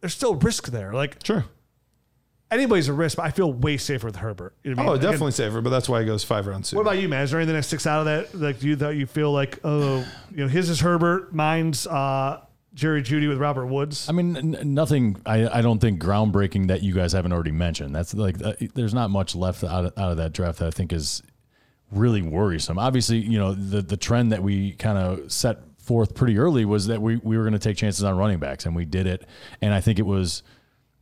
there's still risk there. Like Sure. anybody's a risk, but I feel way safer with Herbert. You know I Oh, mean? Again, definitely safer, but that's why he goes five rounds. what about you, man? Is there anything that sticks out of that? Like you that you feel like, oh, you know, his is Herbert, mine's uh, Jerry Jeudy with Robert Woods. I mean, n- nothing. I, I don't think groundbreaking that you guys haven't already mentioned. That's like uh, there's not much left out of, out of that draft that I think is really worrisome. Obviously, you know the the trend that we kind of set forth pretty early was that we we were going to take chances on running backs, and we did it. And I think it was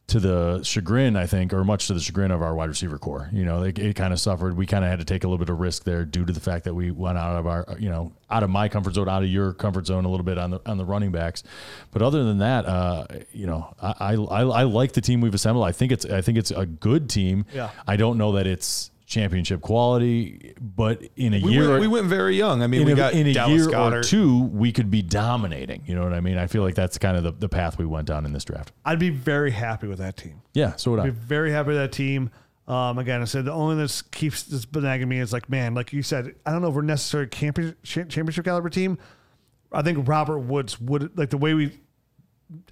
to the chagrin, I think, or much to the chagrin of our wide receiver core. You know, it, it kind of suffered. We kind of had to take a little bit of risk there due to the fact that we went out of our, you know, out of my comfort zone, out of your comfort zone a little bit on the on the running backs. But other than that, uh, you know, I, I I I like the team we've assembled. I think it's I think it's a good team. Yeah. I don't know that it's championship quality, but in a We year went, we went very young. I mean, in we a, got in a Dallas year Goedert. or two, we could be dominating. You know what I mean? I feel like that's kind of the, the path we went down in this draft. I'd be very happy with that team. Yeah, so would I'd I. be very happy with that team. Um, again, I said the only that keeps this nagging me is like, man, like you said, I don't know if we're necessarily champion, championship caliber team. I think Robert Woods would like the way we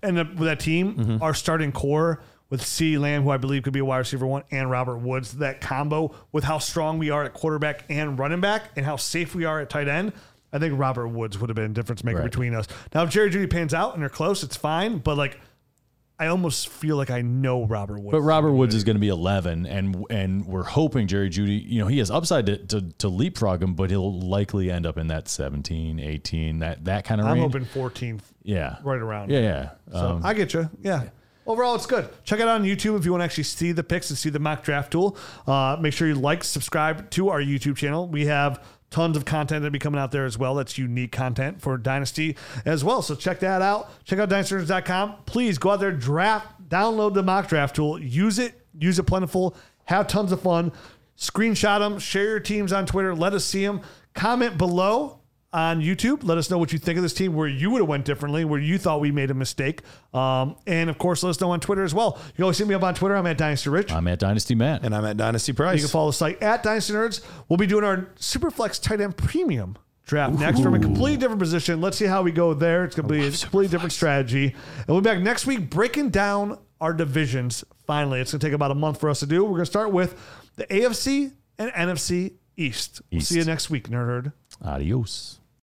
end up with that team, our starting core with C Lamb, who I believe could be a wide receiver one, and Robert Woods, that combo with how strong we are at quarterback and running back and how safe we are at tight end. I think Robert Woods would have been a difference maker Right. between us. Now, if Jerry Jeudy pans out and they're close, it's fine. But like, I almost feel like I know Robert Woods. But Robert Woods is going to be 11, and and we're hoping Jerry Jeudy, you know, he has upside to, to, to leapfrog him, but he'll likely end up in that 17, 18, that, that kind of range. I'm range. hoping 14. yeah. right around. Yeah, yeah. So Um, I get you. Yeah. Overall, it's good. Check it out on YouTube if you want to actually see the picks and see the mock draft tool. Uh, make sure you like, subscribe to our YouTube channel. We have tons of content that will be coming out there as well. That's unique content for Dynasty as well. So check that out. Check out dynastynerds.com. Please go out there, draft, download the mock draft tool, use it, use it plentiful, have tons of fun. Screenshot them, share your teams on Twitter, let us see them. Comment below on YouTube. Let us know what you think of this team, where you would have went differently, where you thought we made a mistake. Um, and of course, let us know on Twitter as well. You can always hit me up on Twitter. I'm at Dynasty Rich. I'm at Dynasty Matt. and I'm at Dynasty Price. You can follow the site at Dynasty Nerds. We'll be doing our Superflex tight end premium draft next from a completely different position. Let's see how we go there. It's going to be a completely different strategy. And we'll be back next week breaking down our divisions. Finally, it's going to take about a month for us to do. We're going to start with the AFC and NFC East. We'll see you next week, Nerd Herd. Adios.